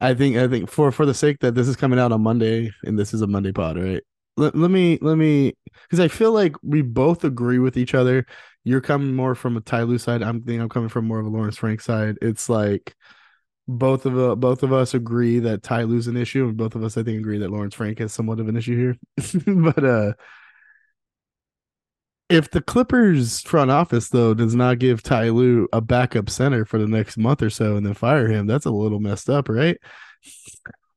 I think I think for for the sake that this is coming out on Monday and this is a Monday pod, right? Let, let me let me because I feel like we both agree with each other. You're coming more from a Ty Lue side. I'm think I'm coming from more of a Lawrence Frank side. It's like both of uh, both of us agree that Ty Lue's an issue, and both of us I think agree that Lawrence Frank has somewhat of an issue here. but uh if the Clippers front office though does not give Ty Lue a backup center for the next month or so and then fire him, that's a little messed up, right?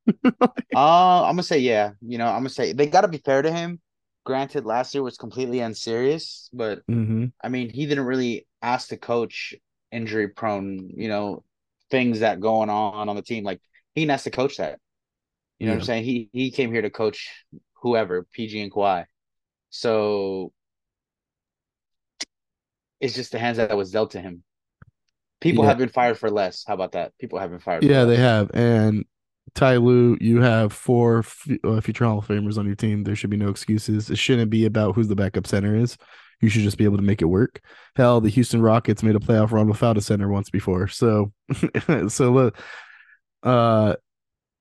Uh, I'm gonna say yeah. You know, I'm gonna say they got to be fair to him. Granted, last year was completely unserious, but Mm-hmm. I mean, he didn't really ask the coach injury prone. You know, things that going on on the team. Like he didn't coach that. You know what I'm saying? He he came here to coach whoever, PG and Kawhi. So it's just the hands that was dealt to him. People Yeah. have been fired for less. How about that? People have been fired. for Yeah, they have. And Ty Lue, you have four f- uh, future Hall of Famers on your team. There should be no excuses. It shouldn't be about who the backup center is. You should just be able to make it work. Hell, the Houston Rockets made a playoff run without a center once before. So, so look, uh,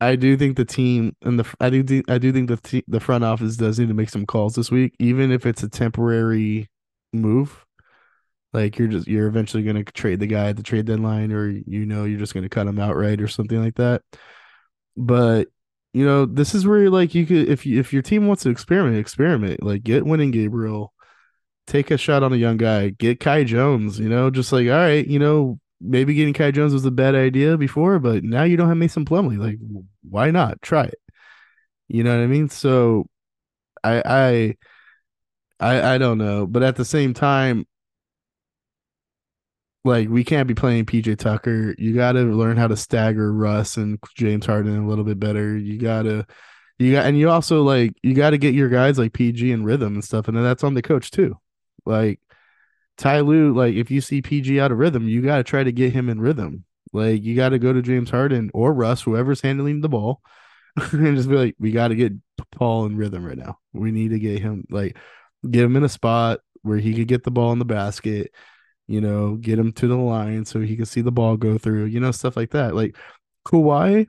I do think the team and the I do I do think the the front office does need to make some calls this week, even if it's a temporary move. Like you're just you're eventually going to trade the guy at the trade deadline, or you know you're just going to cut him outright or something like that. But you know this is where like you could if you if your team wants to experiment, experiment. Like get Wenyen Gabriel, take a shot on a young guy, get Kai Jones. You know, just like all right, you know maybe getting Kai Jones was a bad idea before, but now you don't have Mason Plumlee. Like why not try it? You know what I mean? So I I I I don't know, but at the same time like we can't be playing PJ Tucker. You got to learn how to stagger Russ and James Harden a little bit better. You got to you got and you also like you got to get your guys like PG and rhythm and stuff and then that's on the coach too. Like Ty Lue, like if you see PG out of rhythm, you got to try to get him in rhythm. Like you got to go to James Harden or Russ, whoever's handling the ball, and just be like, we got to get Paul in rhythm right now. We need to get him like get him in a spot where he could get the ball in the basket, you know, get him to the line so he can see the ball go through, you know, stuff like that. Like Kawhi,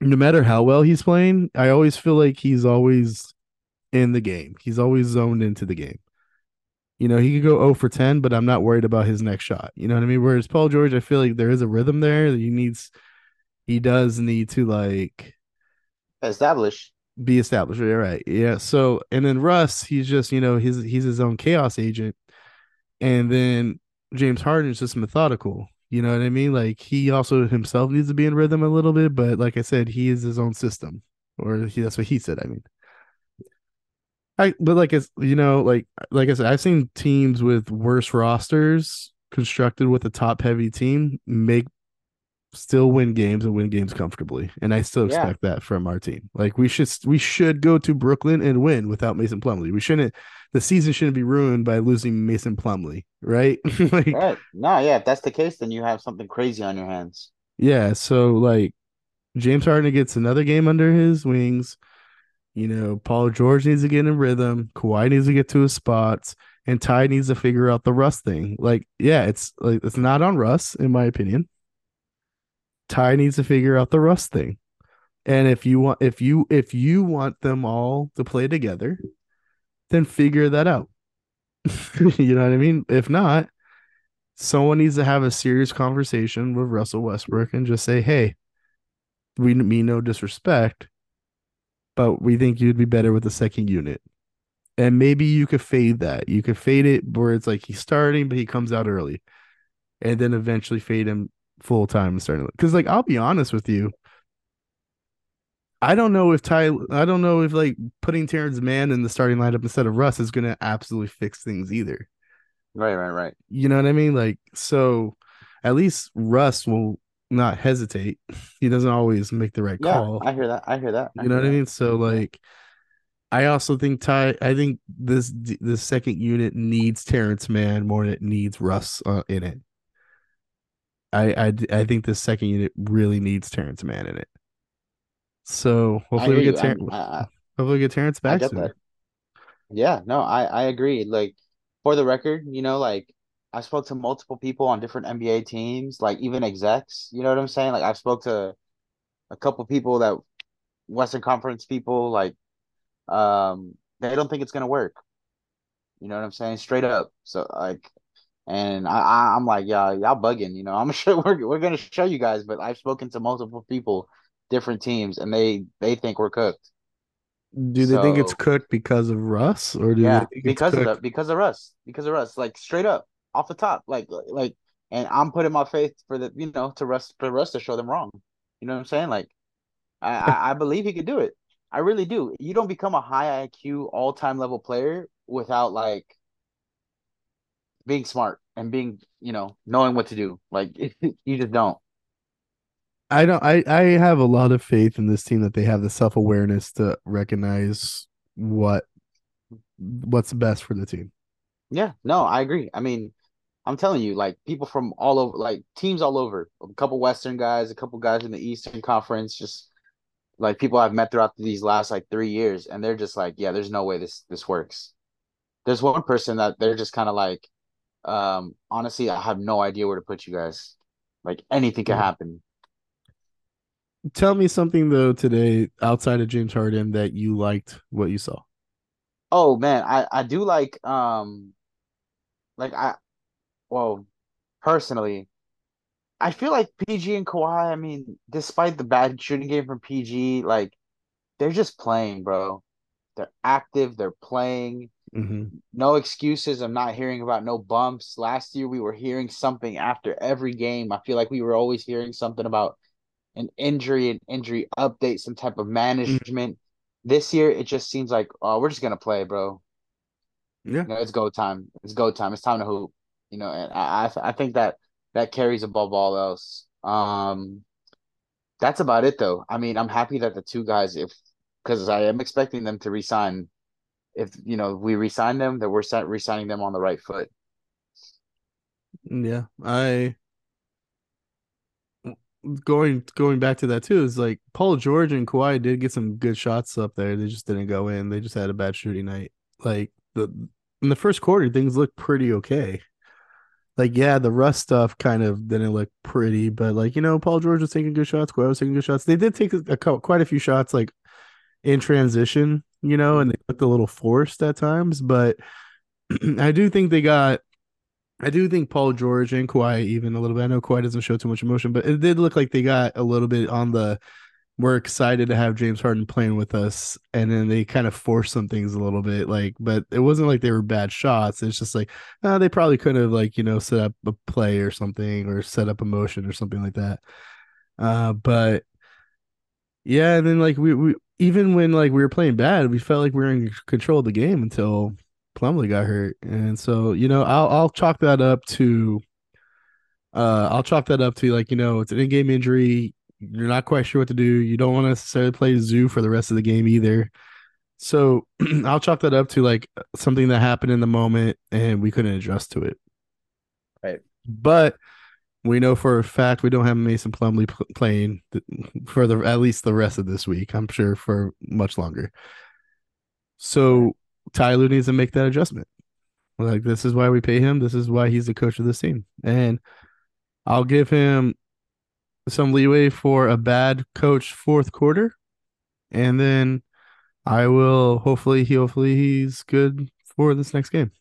no matter how well he's playing, I always feel like he's always in the game. He's always zoned into the game. You know, he could go 0 for 10, but I'm not worried about his next shot. You know what I mean? Whereas Paul George, I feel like there is a rhythm there that he needs, he does need to like Establish. be established. Right, right. Yeah. So and then Russ, he's just, you know, he's he's his own chaos agent. And then James Harden is just methodical. You know what I mean? Like he also himself needs to be in rhythm a little bit, but like I said, he is his own system. Or he, that's what he said. I mean. I but like it's you know, like like I said, I've seen teams with worse rosters constructed with a top heavy team make still win games and win games comfortably. And I still Yeah. expect that from our team. Like we should we should go to Brooklyn and win without Mason Plumlee. We shouldn't the season shouldn't be ruined by losing Mason Plumlee, right? like Right. No, yeah, if that's the case, then you have something crazy on your hands. yeah, so like James Harden gets another game under his wings. You know, Paul George needs to get in rhythm. Kawhi needs to get to his spots, and Ty needs to figure out the Russ thing. Like, yeah, it's like it's not on Russ, in my opinion. Ty needs to figure out the Russ thing. And if you want if you if you want them all to play together, then figure that out. you know what I mean? If not, someone needs to have a serious conversation with Russell Westbrook and just say, "Hey, we mean no disrespect, but we think you'd be better with the second unit." And maybe you could fade that. You could fade it where it's like he's starting, but he comes out early, and then eventually fade him full time and starting. Because, like, I'll be honest with you, I don't know if Ty, I don't know if like putting Terance Mann in the starting lineup instead of Russ is going to absolutely fix things either. Right, right, right. You know what I mean? Like, so at least Russ will not hesitate. He doesn't always make the right Yeah, call. I hear that. I hear that. You know what I mean? So like I also think Ty I think this this second unit needs Terance Mann more than it needs Russ uh, in it. I, I I think this second unit really needs Terance Mann in it. So hopefully we get. Ter- I, I, hopefully we get Terance I back that. Yeah, no, I I agree. Like for the record, you know, like I spoke to multiple people on different NBA teams, like even execs, you know what I'm saying? Like I've spoke to a couple people that Western Conference people, like um they don't think it's gonna work. You know what I'm saying? Straight up. So like and I, I I'm like, yeah, y'all bugging, you know. I'm sure we're we're gonna show you guys, but I've spoken to multiple people, different teams, and they they think we're cooked. Do they think it's cooked because of Russ or do Yeah, they think it's because of that, because of Russ, because of Russ, like straight up off the top, like like, and I'm putting my faith for the, you know, to rest for Russ to show them wrong. You know what I'm saying? Like, I I, I believe he could do it. I really do. You don't become a high IQ all time level player without like being smart and being, you know, knowing what to do. Like you just don't. I don't I I have a lot of faith in this team that they have the self-awareness to recognize what what's best for the team. Yeah, no, I agree. I mean, I'm telling you, like people from all over, like teams all over, a couple Western guys, a couple guys in the Eastern Conference, just like people I've met throughout these last like three years, and they're just like, yeah, there's no way this this works. There's one person that they're just kind of like, um, honestly, I have no idea where to put you guys. Like anything could happen. Tell me something though today outside of James Harden that you liked what you saw. Oh man, I I do like um, like I, well, personally. I feel like PG and Kawhi, I mean, despite the bad shooting game from PG, like they're just playing, bro. They're active, they're playing. Mm-hmm. No excuses. I'm not hearing about no bumps. Last year we were hearing something after every game. I feel like we were always hearing something about an injury, an injury update, some type of management. This year it just seems like, oh, we're just gonna play, bro. Yeah. You know, it's go time. It's go time. It's time to hoop. You know, and I I, I think that that carries above all else. Um, that's about it though. I mean, I'm happy that the two guys, if because I am expecting them to resign. If you know we resign them, that we're si- resigning them on the right foot. Yeah. I going going back to that too is like Paul George and Kawhi did get some good shots up there. They just didn't go in. They just had a bad shooting night. Like the in the first quarter, things looked pretty okay. Like yeah, the Russ stuff kind of didn't look pretty, but like you know, Paul George was taking good shots. Kawhi was taking good shots. They did take a, a quite a few shots like in transition, you know, and they looked a little forced at times. But I do think they got I do think Paul George and Kawhi even a little bit. I know Kawhi doesn't show too much emotion, but it did look like they got a little bit on the we're excited to have James Harden playing with us, and then they kind of forced some things a little bit, like, but it wasn't like they were bad shots. It's just like uh, they probably could have like you know set up a play or something, or set up a motion or something like that. Uh, but yeah, and then like we we even when like we were playing bad, we felt like we were in control of the game until Plumlee got hurt, and so you know I'll I'll chalk that up to uh I'll chalk that up to like you know it's an in-game injury. You're not quite sure what to do. You don't want to necessarily play Zu for the rest of the game either. So I'll chalk that up to like something that happened in the moment and we couldn't adjust to it. Right. But we know for a fact we don't have Mason Plumlee playing for the at least the rest of this week. I'm sure for much longer. So Ty Lue needs to make that adjustment. Like this is why we pay him. This is why he's the coach of this team, and I'll give him some leeway for a bad coach fourth quarter, and then I will hopefully he hopefully he's good for this next game.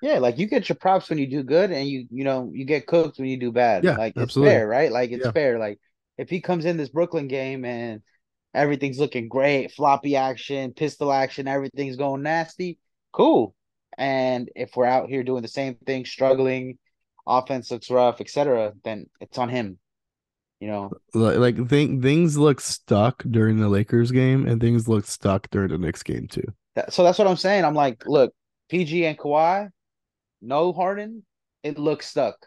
Yeah, like you get your props when you do good, and you you know you get cooked when you do bad. Yeah, like it's absolutely. fair, right? Like it's Yeah. fair. Like if he comes in this Brooklyn game and everything's looking great, floppy action, pistol action, everything's going nasty, cool. And if we're out here doing the same thing, struggling, offense looks rough, etc., then it's on him. You know, Like, like thing, things look stuck during the Lakers game, and things look stuck during the Knicks game too. That- so that's what I'm saying. I'm like, look, PG and Kawhi, no Harden, it looks stuck.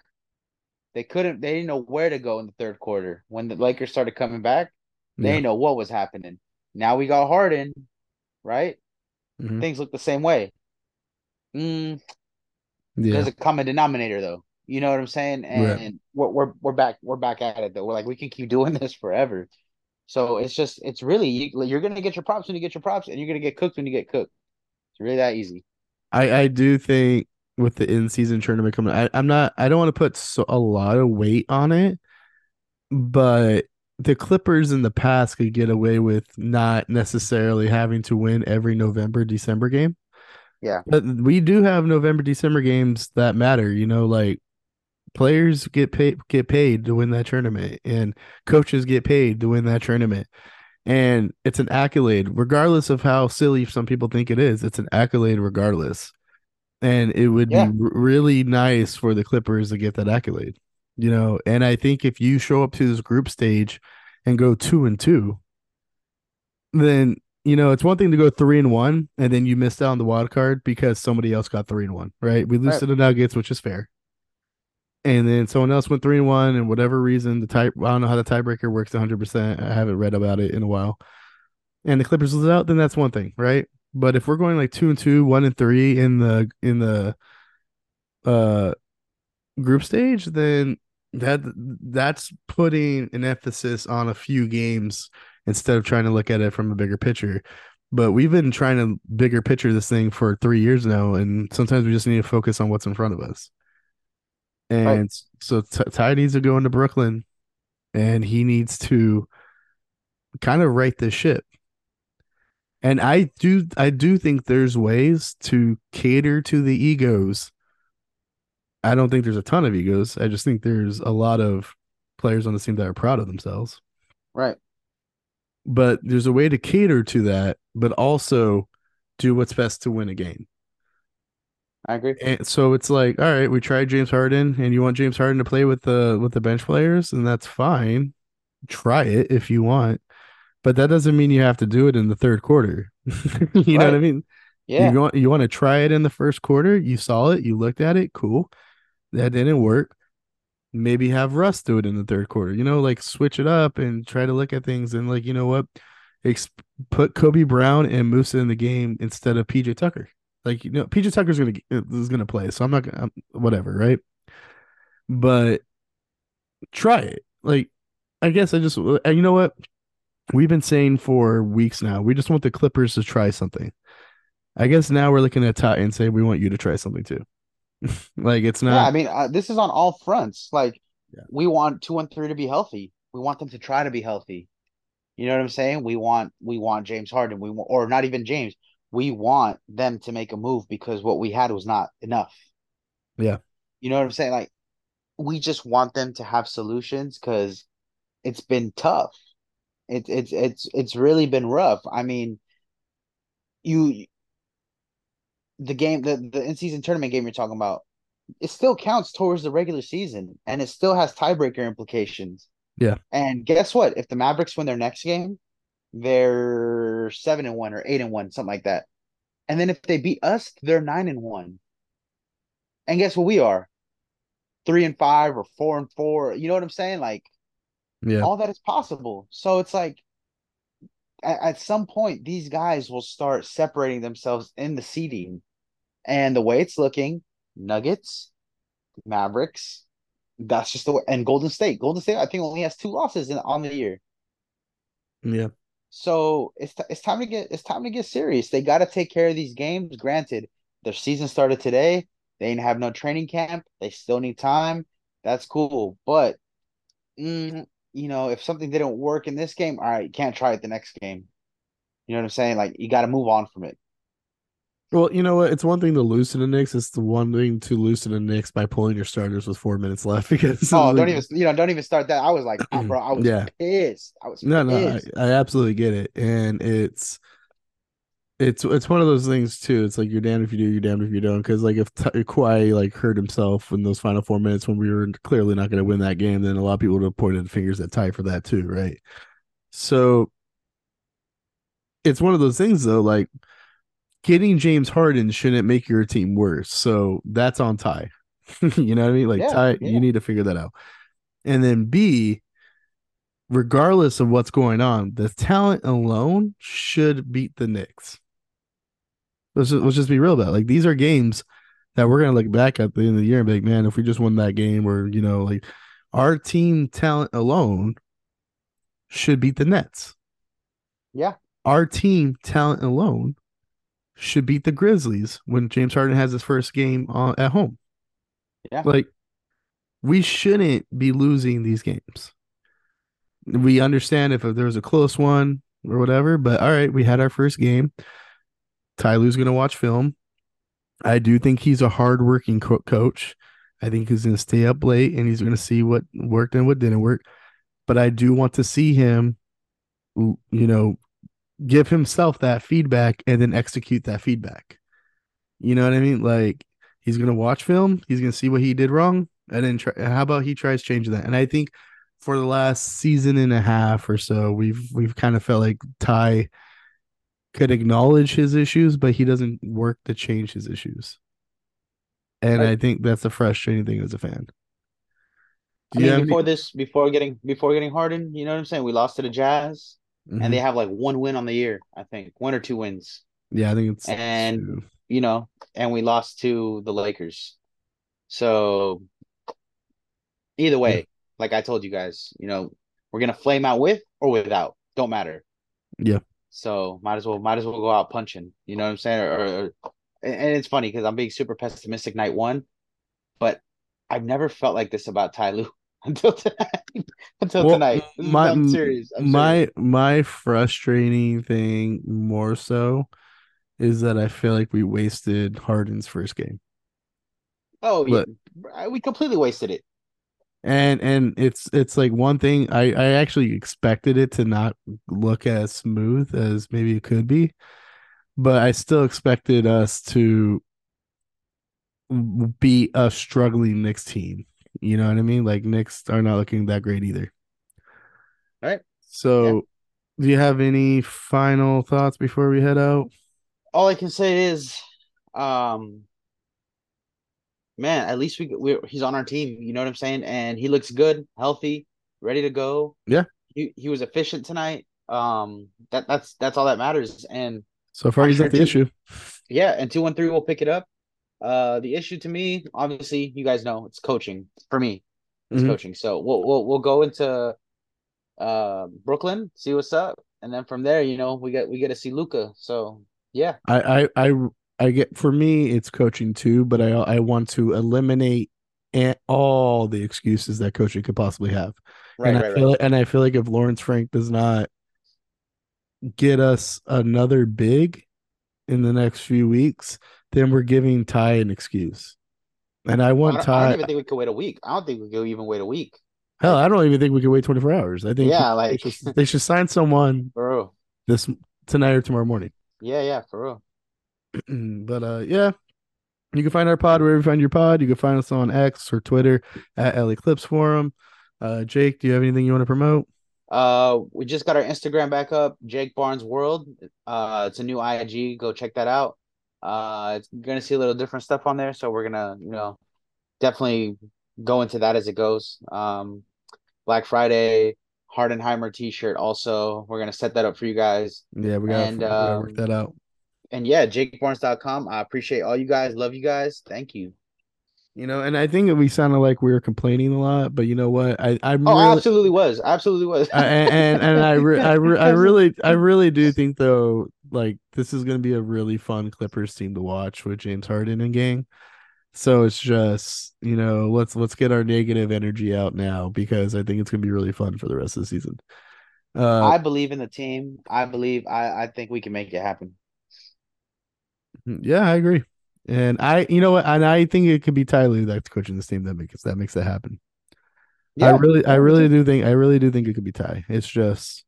They couldn't. They didn't know where to go in the third quarter when the Lakers started coming back. They Yeah. didn't know what was happening. Now we got Harden, right? Mhm. Things look the same way. Mm, Yeah, There's a common denominator though. You know what I'm saying? And, Right. we're, we're we're back we're back at it though. We're like we can keep doing this forever. So it's just it's really you, you're gonna get your props when you get your props, and you're gonna get cooked when you get cooked. It's really that easy. I I do think with the in season tournament coming, I, I'm not. I don't want to put so, a lot of weight on it, but the Clippers in the past could get away with not necessarily having to win every November December game. Yeah. but we do have November December games that matter. You know, like players get paid get paid to win that tournament, and coaches get paid to win that tournament. And it's an accolade, regardless of how silly some people think it is. It's an accolade, regardless. And it would Yeah. be really nice for the Clippers to get that accolade, you know. And I think if you show up to this group stage and go two and two, then you know it's one thing to go three and one, and then you missed out on the wild card because somebody else got three and one, right? We lose Right. to the Nuggets, which is fair. And then someone else went three and one, and whatever reason, the tie I don't know how the tiebreaker works 100. percent I haven't read about it in a while. And the Clippers lose out, then that's one thing, right? But if we're going like two and two, one and three in the in the uh group stage, then that that's putting an emphasis on a few games instead of trying to look at it from a bigger picture. But we've been trying to bigger picture this thing for three years now, and sometimes we just need to focus on what's in front of us. And Right. so Ty Ty needs to go into Brooklyn, and he needs to kind of right this ship. And I do, I do think there's ways to cater to the egos. I don't think there's a ton of egos. I just think there's a lot of players on the team that are proud of themselves Right. but there's a way to cater to that, but also do what's best to win a game. I agree. And so it's like, all right, we tried James Harden, and you want James Harden to play with the with the bench players, and that's fine. Try it if you want, but that doesn't mean you have to do it in the third quarter. you know what I mean? Yeah. You want you want to try it in the first quarter. You saw it, you looked at it, cool. That didn't work. Maybe have Russ do it in the third quarter. You know, like switch it up and try to look at things and like you know what, Ex- put Kobe Brown and Moussa in the game instead of PJ Tucker. Like you know, PJ Tucker's gonna is gonna play, so I'm not gonna I'm, whatever, right? But try it. Like I guess I just uh, you know what we've been saying for weeks now. We just want the Clippers to try something. I guess now we're looking at Ty and say we want you to try something too. like it's not. Yeah, I mean, uh, this is on all fronts. Like, Yeah. we want two and three to be healthy. We want them to try to be healthy. You know what I'm saying? We want we want James Harden. We want, or not even James. We want them to make a move because what we had was not enough. Yeah. You know what I'm saying? Like, we just want them to have solutions because it's been tough. It's it's it's it's really been rough. I mean, you the game the the in season tournament game you're talking about, it still counts towards the regular season and it still has tiebreaker implications. Yeah. And guess what? If the Mavericks win their next game, they're seven and one or eight and one, something like that. And then if they beat us, they're nine and one. And guess what we are? Three and five or four and four. You know what I'm saying? Like yeah. all that is possible. So it's like at, at some point these guys will start separating themselves in the seeding. And the way it's looking, Nuggets, Mavericks, that's just the way and Golden State. Golden State, I think, only has two losses in on the year. Yeah. So it's t- it's time to get it's time to get serious. They got to take care of these games. Granted, their season started today. They didn't have no training camp. They still need time. That's cool, but mm, you know, if something didn't work in this game, all right, you can't try it the next game. You know what I'm saying? Like you got to move on from it. Well, you know what? It's one thing to lose to the Knicks. It's the one thing to lose to the Knicks by pulling your starters with four minutes left because Oh, don't even you know, don't even start that. I was like, oh, bro, I was Yeah. pissed. I was No, no, I. I absolutely get it, and it's it's it's one of those things too. It's like you're damned if you do, you're damned if you don't. Because like if T- Kawhi like hurt himself in those final four minutes when we were clearly not going to win that game, then a lot of people would have pointed fingers at Ty for that too, right? So it's one of those things though. Like getting James Harden shouldn't make your team worse. So that's on Ty. you know what I mean? Like Yeah, Ty, yeah. you need to figure that out. And then B, regardless of what's going on, the talent alone should beat the Knicks. Let's just, let's just be real about it. Like these are games that we're gonna look back at the end of the year and be like, man, if we just won that game, or you know, like our team talent alone should beat the Nets. Yeah. Our team talent alone should beat the Grizzlies when James Harden has his first game on, at home. Yeah. Like we shouldn't be losing these games. We understand if there was a close one or whatever, but all right, we had our first game. Ty Lue's going to watch film. I do think he's a hardworking co- coach. I think he's going to stay up late and he's going to see what worked and what didn't work. But I do want to see him, you know, give himself that feedback and then execute that feedback. You know what I mean? Like he's to watch film, he's to see what he did wrong, and then try, how about he tries changing that? And I think for the last season and a half or so, we've we've kind of felt like Ty could acknowledge his issues, but he doesn't work to change his issues. And Right. I think that's a frustrating thing as a fan. I Do you mean, before any- this, before getting before getting Harden, you know what I'm saying? We lost to the Jazz, Mhm. and they have like one win on the year, I think, one or two wins. yeah, I think it's and- two. You know, and we lost to the Lakers. So either way, like I told you guys, you know, we're gonna flame out with or without, don't matter. Yeah. So might as well might as well go out punching. You know what I'm saying? Or, or, or- and it's funny because I'm being super pessimistic night one, but I've never felt like this about Ty Lue until tonight. until Well, tonight. My- I'm serious. I'm my serious. my frustrating thing more so is that I feel like we wasted Harden's first game. oh yeah, we completely wasted it. And and it's it's like one thing I I actually expected it to not look as smooth as maybe it could be, but I still expected us to be a struggling Knicks team. You know what I mean? Like Knicks are not looking that great either. Right. So, do you have any final thoughts before we head out? all I can say is, um, man, at least we we he's on our team. You know what I'm saying? And he looks good, healthy, ready to go. Yeah. he he was efficient tonight. Um, that that's that's all that matters. And So far, he's sure not the issue. yeah, and two one three will pick it up. Uh, the issue to me, obviously, you guys know it's coaching for me. It's Mhm. coaching. So we'll we'll we'll go into uh Brooklyn, see what's up, and then from there, you know, we get we get to see Luka. So yeah, I, I I I get for me it's coaching too, but I I want to eliminate and all the excuses that coaching could possibly have. right, and right, feel right. like, and I feel like if Lawrence Frank does not get us another big in the next few weeks, then we're giving Ty an excuse. And I I want don't, I don't even think we could wait a week. I don't think we could even wait a week, Hell, I don't even think we could wait 24 hours. I think Yeah, they like- should, they should sign someone for real. this tonight or tomorrow morning. Yeah, yeah, for real. but uh yeah. You can find our pod wherever you find your pod. You can find us on X or Twitter at LA Clips Forum. Uh Jake, do you have anything you want to promote? Uh, we just got our Instagram back up, Jake Barnes World. Uh, it's a new IG. Go check that out. Uh, it's gonna see a little different stuff on there, so we're gonna, you know, definitely go into that as it goes. Um, Black Friday, Hardenheimer T-shirt. Also, we're gonna set that up for you guys. Yeah, we gotta, And, we gotta work um, that out. And yeah, JakeBarnes.com. I appreciate all you guys. Love you guys. Thank you. You know, and I think that we sounded like we were complaining a lot, but you know what? I I'm Oh, really absolutely was. Absolutely was. I, and and I re- I, re- I really I really do think though like this is going to be a really fun Clippers team to watch with James Harden and gang. So it's just you know let's let's get our negative energy out now because I think it's going to be really fun for the rest of the season. Uh, I believe in the team. I believe. I I think we can make it happen. yeah, I agree, and I you know what, and I think it could be Ty Lue that's coaching this team that makes that makes that happen. I really, I really do think, I really do think it could be Ty. It's just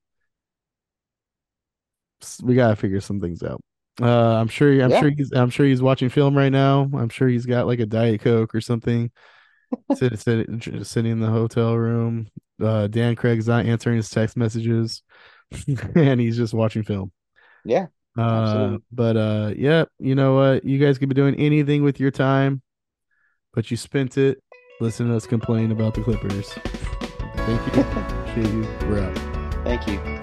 we gotta figure some things out. Uh, I'm sure, I'm Yeah. sure he's, I'm sure he's watching film right now. I'm sure he's got like a diet coke or something, sit, sit, sitting in the hotel room. Uh, Dan Craig's not answering his text messages, and he's just watching film. Yeah. Uh, Absolutely. but uh, yeah, you know what? You guys could be doing anything with your time, but you spent it listening to us complain about the Clippers. Thank you. Appreciate you. We're out. Thank you.